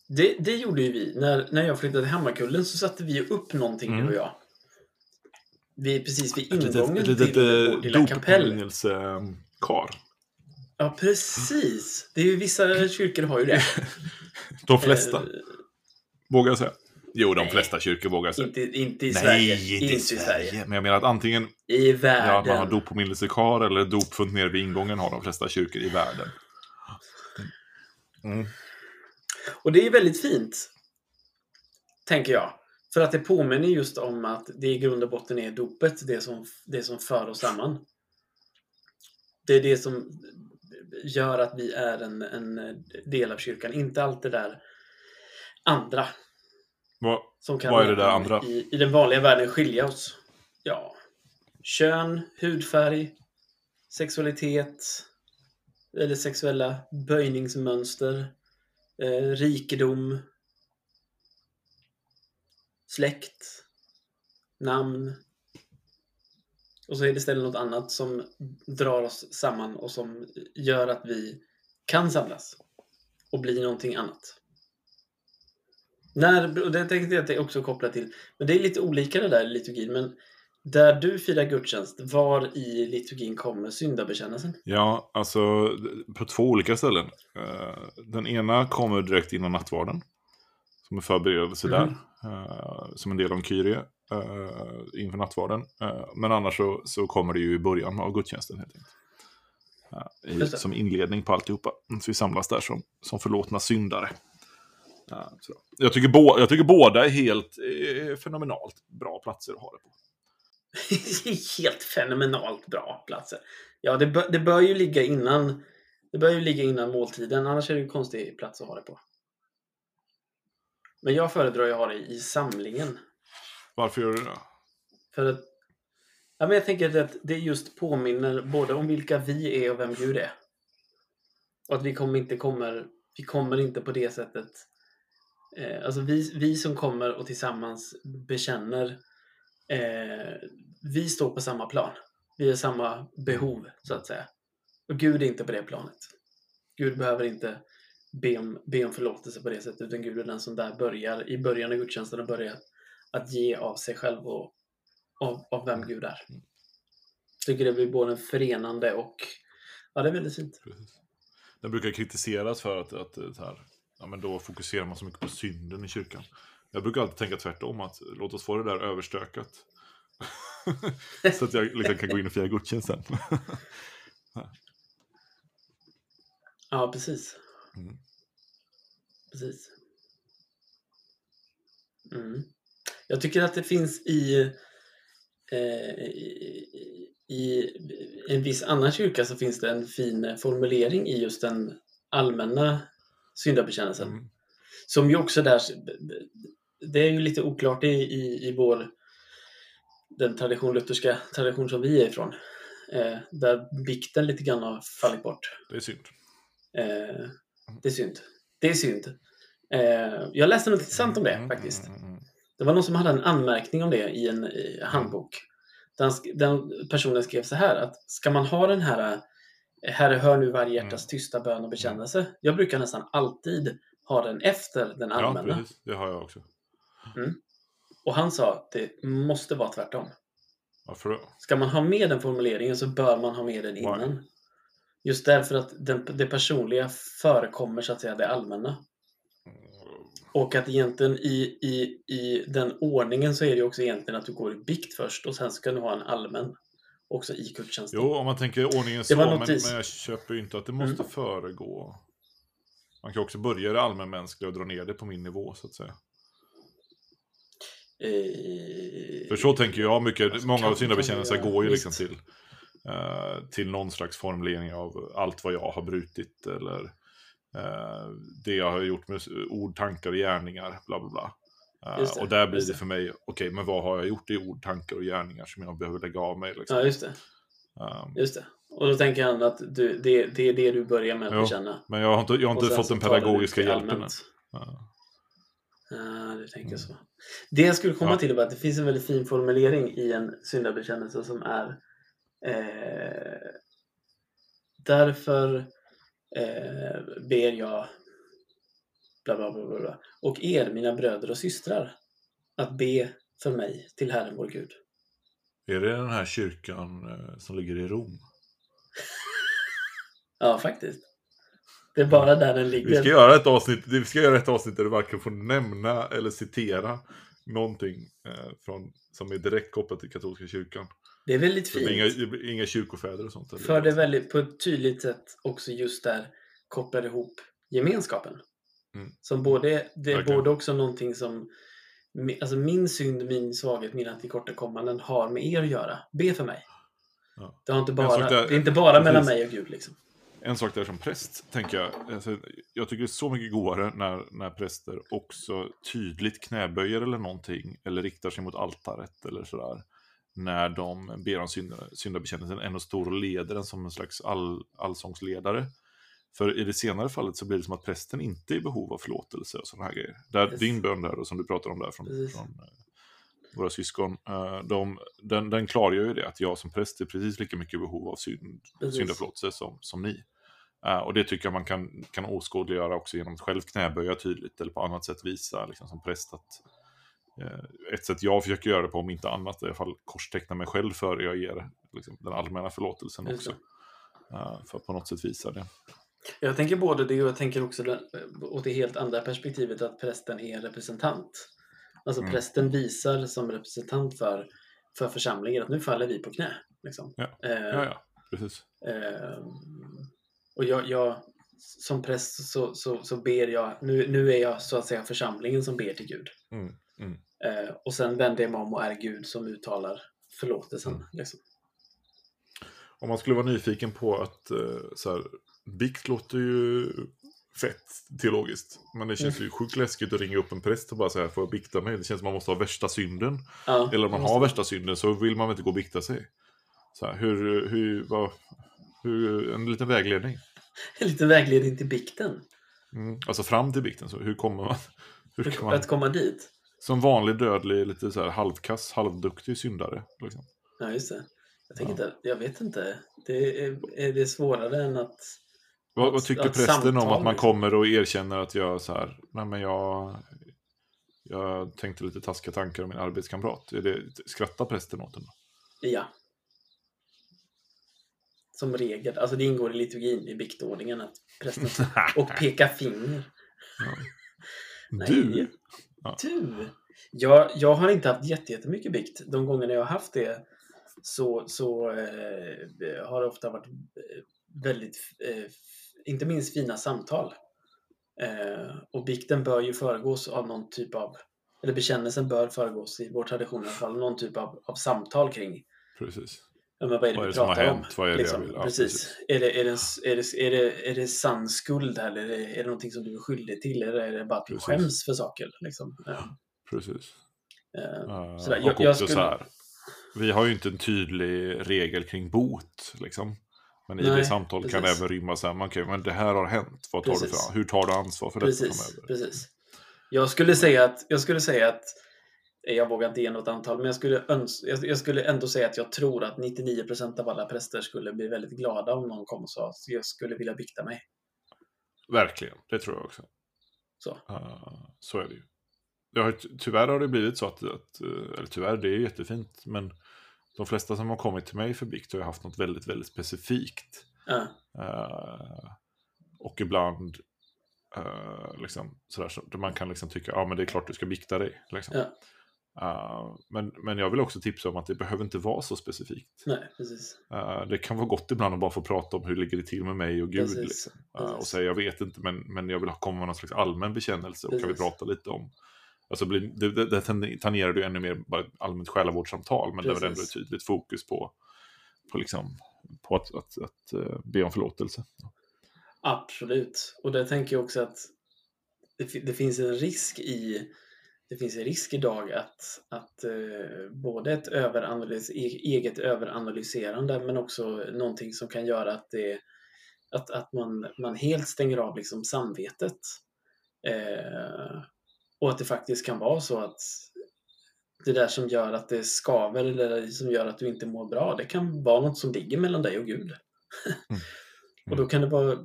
Det, det gjorde ju vi. När, när jag flyttade till Hammarkullen så satte vi upp någonting, Mm. du och jag. Vi är precis vid Ett litet, ingången ett litet till eh, vårt lilla kapell. dopminnelsekar. Ja, precis. Det är ju vissa kyrkor har ju det. (laughs) De flesta, Eh, vågar jag säga. Jo, de Nej. flesta kyrkor vågar sig. Inte, inte i Nej, Sverige. inte i Sverige. Men jag menar att antingen I ja, världen. man har dopåminnelsekar eller dopfunt nere vid ingången har de flesta kyrkor i världen. Mm. Och det är väldigt fint. Tänker jag. För att det påminner just om att det i grund och botten är dopet, det som, det som för oss samman. Det är det som gör att vi är en, en del av kyrkan. Inte allt det där andra Vad, som kan Vad är det där andra? I, i den vanliga världen skilja oss. Ja, kön, hudfärg, sexualitet eller sexuella böjningsmönster, eh, rikedom, släkt, namn. Och så är det istället något annat som drar oss samman och som gör att vi kan samlas och bli någonting annat. När, och det tänkte jag att det är också kopplat till, men det är lite olika det där liturgin, men där du firar gudstjänst, var i liturgin kommer syndabekännelsen? Ja, alltså på två olika ställen. Eh, Den ena kommer direkt innan nattvarden. Som en förberedelse Mhm. där. Eh, Som en del av en kyrie eh, inför nattvarden. Eh, Men annars så, så kommer det ju i början av gudstjänsten helt enkelt. I-. Som inledning på alltihopa. Så vi samlas där som, som förlåtna syndare. Ja, så. Jag, tycker bå, jag tycker båda är helt eh, fenomenalt bra platser att ha det på. (laughs) Helt fenomenalt bra platser. Ja, det, bör, det bör ju ligga innan det bör ju ligga innan måltiden, annars är det ju konstig plats att ha det på. Men jag föredrar ju att ha det i samlingen. Varför gör du det? För att ja, men jag tänker att det just påminner både om vilka vi är och vem Gud är. Och att vi kommer inte kommer, vi kommer inte på det sättet. Eh, alltså vi, vi som kommer och tillsammans bekänner, eh, vi står på samma plan. Vi har samma behov så att säga. Och Gud är inte på det planet. Gud behöver inte be om, be om förlåtelse på det sättet, utan Gud är den som där börjar, i början av gudstjänsten, och börjar att ge av sig själv och av, av vem Gud är. Tycker det blir både förenande och ja, det är väldigt fint. Precis. Den brukar kritiseras för att, att här, ja, men då fokuserar man så mycket på synden i kyrkan. Jag brukar alltid tänka tvärtom, att låt oss få det där överstökat. (laughs) så att jag liksom kan gå in och fira gudstjänst sen. (laughs) Ja, precis. Mm. Precis. Mm. Jag tycker att det finns i, eh, i, i en viss annan kyrka så finns det en fin formulering i just den allmänna syndabekännelsen. Mm. Som ju också där, det är ju lite oklart i, i, i vår, den tradition, lutherska tradition som vi är ifrån. Eh, där bikten lite grann har fallit bort. Det är synd. Eh, det är synd. Det är synd. Eh, jag läste något intressant om det Mm, faktiskt. mm, mm, Det var någon som hade en anmärkning om det i en eh, handbok. Den, den personen skrev så här att ska man ha den här eh, Herre hör nu varje hjärtas tysta bön och bekännelse. Jag brukar nästan alltid ha den efter den Ja, allmänna. precis. Det har jag också. och han sa att det måste vara tvärtom. Varför då? Ska man ha med den formuleringen så bör man ha med den innan. Just därför att den, det personliga förekommer så att säga det allmänna. Och att egentligen i, i, i den ordningen så är det också egentligen att du går i bikt först och sen ska du ha en allmän också i gudstjänsten. Jo, om man tänker ordningen så, men, men jag köper ju inte att det måste Mm. föregå. Man kan också börja i det allmänmänskliga och dra ner det på min nivå, så att säga. Eh, För så tänker jag mycket, Alltså, många av kan- syndabekännelser kan vi går ju liksom till, eh, till någon slags formulering av allt vad jag har brutit eller eh, det jag har gjort med ord, tankar och gärningar, bla bla bla. Eh, det, och där blir det för mig, okej, men vad har jag gjort i ord, tankar och gärningar som jag behöver lägga av mig? Liksom. Ja, just det. Um, Just det. Och då tänker han att du, det, det är det du börjar med att bekänna. men jag har inte, jag har inte fått den pedagogiska hjälpen än. Ja. Ja, du tänker Mm. så. Det jag skulle komma Ja. till var att det finns en väldigt fin formulering i en syndabekännelse som är eh, Därför eh, ber jag bla, bla, bla, bla, och er, mina bröder och systrar, att be för mig till Herren vår Gud. Är det den här kyrkan eh, som ligger i Rom? (laughs) Ja, faktiskt. Det är bara där den Vi ligger. ska göra ett avsnitt, vi ska göra ett avsnitt där du varken får nämna eller citera någonting eh, från, som är direkt kopplat till katolska kyrkan. Det är väldigt fint. inga, inga kyrkofäder och sånt. eller? För det väldigt på ett tydligt sätt också just där kopplar ihop gemenskapen. Mm. Som både, det är Verkligen. både också någonting som Alltså min synd, min svaghet, mina tillkortakommanden har med er att göra. Be för mig. Ja. Det, har inte bara, där- det är inte bara mellan precis. mig och Gud. Liksom. En sak där som präst, tänker jag. Alltså, jag tycker det är så mycket godare när, när präster också tydligt knäböjer eller någonting. Eller riktar sig mot altaret eller sådär. När de ber om synd- syndabekännelsen än att stå och leder den som en slags all, allsångsledare. För i det senare fallet så blir det som att prästen inte är i behov av förlåtelse och sådana här grejer. Där, Yes. Din bön där, och som du pratar om där från, Precis. från eh, våra syskon, eh, de, den, den klargör ju det att jag som präst är precis lika mycket i behov av synd, syndaförlåtelse som, som ni. Eh, och det tycker jag man kan, kan åskådliggöra också genom att själv knäböja tydligt eller på annat sätt visa liksom, som präst att ett sätt jag försöker göra det på, om inte annat, är i alla fall korsteckna mig själv före jag ger liksom, den allmänna förlåtelsen också. Eh, för att på något sätt visa det. Jag tänker både det och jag tänker också den, åt det helt andra perspektivet att prästen är representant. Alltså Mm. prästen visar som representant för, för församlingen att nu faller vi på knä. Liksom. Ja. Eh, Ja, ja, precis. Ehm, och jag, jag som präst så, så, så ber jag, nu, nu är jag så att säga församlingen som ber till Gud. Mm, mm. Eh, och sen vänder jag mig om och är Gud som uttalar förlåtelsen. Mm. Liksom. Om man skulle vara nyfiken på att eh, så här, bikt låter ju fett teologiskt. Men det känns ju sjukt läskigt att ringa upp en präst och bara säga får jag bikta mig? Det känns som man måste ha värsta synden. Ja, Eller om man måste- har värsta synden så vill man väl inte gå och bikta sig. Så här, hur, hur, vad, hur, en liten vägledning. (laughs) Lite vägledning till bikten. Mm. Alltså fram till bikten, så hur kommer man? Hur kan man Att komma dit. Som vanlig dödlig, lite så här halvkass, halvduktig syndare. Liksom. Ja, just det. Jag, tänker Ja. inte, jag vet inte. Det är, är det svårare än att... Vad, vad tycker att prästen om samtal, att man liksom. kommer och erkänner att jag så här, nej men jag, jag tänkte lite taskiga tankar om min arbetskamrat. Är det, skrattar prästen åt den? Ja. Som regel. Alltså det ingår i liturgin, i biktordningen, att prästen... (laughs) Och peka finger. (laughs) Nej. Du? Ja. Du! Jag, jag har inte haft jätte- jättemycket bikt. De gångerna jag har haft det så, så eh, har det ofta varit eh, väldigt, eh, inte minst fina samtal. Eh, och bikten bör ju föregås av någon typ av, eller bekännelsen bör föregås i vår tradition i alla fall, någon typ av, av samtal kring Precis. Men vad är det Vad är det som har hänt? Vad är det jag liksom? vill? Ja, precis. precis. Är, det, är, det, är, det, är, det, är det sann skuld här, eller är det, är det någonting som du är skyldig till? Eller är det bara att du Precis. skäms för saker? Liksom? Ja. Precis. Uh, Sådär, och jag- jag skulle- så här, vi har ju inte en tydlig regel kring bot. Liksom. Men i Nej, det samtal kan det precis. även rymma så här, okej, men det här har hänt. Vad tar du för, hur tar du ansvar för detta Precis, framöver? precis. Jag skulle säga att, jag skulle säga att jag vågar inte ge något antal, men jag skulle, öns- jag, skulle ändå säga att jag tror att 99% av alla präster skulle bli väldigt glada om någon kom och sa att jag skulle vilja bikta mig. Verkligen, det tror jag också. Så. Uh, så är det ju. Ty- tyvärr har det blivit så att, att, eh, eller tyvärr, det är jättefint, men de flesta som har kommit till mig för bikt har ju haft något väldigt, väldigt specifikt. Ja, Eh, och ibland eh, liksom, sådär, så, man kan liksom tycka ja men det är klart du ska bikta dig. Liksom. Eh, men, men jag vill också tipsa om att det behöver inte vara så specifikt. nej, precis. Eh, det kan vara gott ibland att bara få prata om hur ligger det till med mig och Gud. Precis, Liksom. Eh, och precis. säga jag vet inte men, men jag vill komma med någon slags allmän bekännelse och kan vi Precis. prata lite om Alltså det, det, det tan- tangerar du ännu mer bara ett allmänt själavårdssamtal men det är ändå ett Precis. tydligt fokus på, på, liksom, på att, att, att, eh, be om förlåtelse. Absolut. Och där tänker jag också att det, det finns en risk i det finns en risk idag att, att eh, både ett överanalys, e- eget överanalyserande men också någonting som kan göra att, det, att, att man, man helt stänger av liksom samvetet. Eh, och att det faktiskt kan vara så att det där som gör att det skaver eller det som gör att du inte mår bra, det kan vara något som ligger mellan dig och Gud. (laughs) Och då kan det vara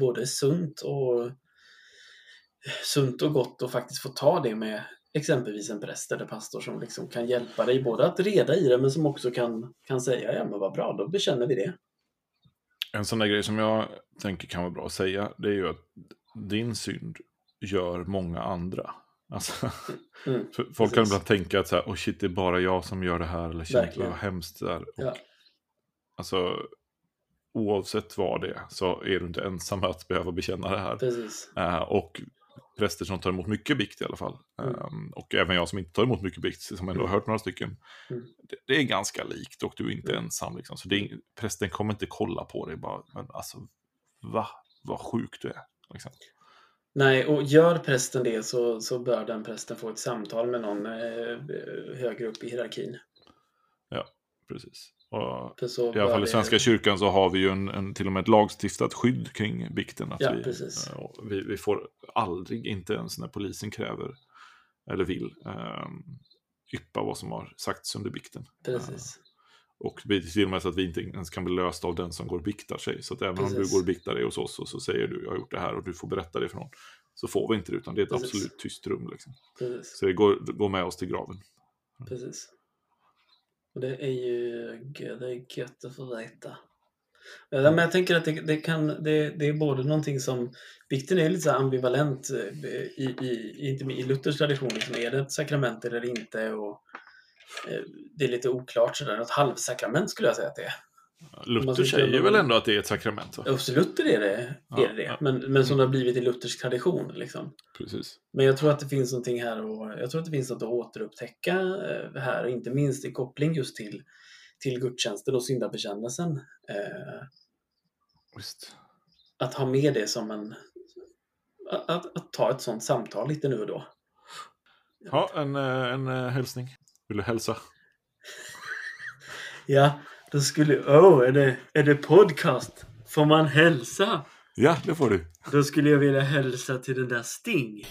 både sunt och sunt och gott att faktiskt få ta det med exempelvis en präst eller pastor som liksom kan hjälpa dig både att reda i det men som också kan, kan säga ja men vad bra, då bekänner vi det. En sån där grej som jag tänker kan vara bra att säga, det är ju att din synd gör många andra. Alltså, (laughs) Mm, folk kan precis. ibland tänka att så här, oh shit, det är bara jag som gör det här, eller shit, vad hemskt det är. Ja. Alltså, oavsett vad det är, så är du inte ensam att behöva bekänna det här. Precis. Eh, och präster som tar emot mycket bikt i alla fall. Mm. Ehm, och även jag som inte tar emot mycket bikt, som ändå har hört några stycken. Mm. Det, det är ganska likt och du är inte Mm. ensam. Liksom. Så det prästen kommer inte kolla på dig bara, men alltså, va? Vad sjuk du är. Liksom. Nej, och gör prästen det så, så bör den prästen få ett samtal med någon eh, högre upp i hierarkin. Precis. Och I alla fall i Svenska kyrkan så har vi ju en, en, till och med ett lagstiftat skydd kring bikten. Att Ja, vi, precis. eh, och vi, vi får aldrig, inte ens när polisen kräver eller vill, um, yppa vad som har sagts under bikten. Precis. Och det blir till och med så att vi inte ens kan bli lösta av den som går och biktar sig. Så att även om du Precis. går och biktar dig hos oss och så säger du jag har gjort det här och du får berätta det för någon. Så får vi inte det, utan det är ett Precis. absolut tyst rum. Liksom. Precis. Så det går, går med oss till graven. Precis. Och det är ju det är gött att få veta. Ja, Men jag tänker att det, det, kan, det, det är både någonting som... Vikten är lite så ambivalent eh, i, i, inte i Luthers tradition. Liksom, är det ett sakrament eller inte? Och, eh, det är lite oklart sådär. Något halvsakrament skulle jag säga att det är. Luther säger väl ändå att det är ett sakrament? Va? Hos Luther är det Ja, är det, ja. Men, men som det har blivit i Luthers tradition. Liksom. Precis. Men jag tror att det finns någonting här och jag tror att det finns något att återupptäcka eh, här, inte minst i koppling just till, till gudstjänsten och syndabekännelsen. Eh, Visst. att ha med det som en... Att, att, att ta ett sånt samtal lite nu och då. Ja, en, eh, en eh, hälsning. Vill du hälsa? Ja, då skulle... Oh, är det, är det podcast? Får man hälsa? Ja, det får du. Då skulle jag vilja hälsa till den där Sting.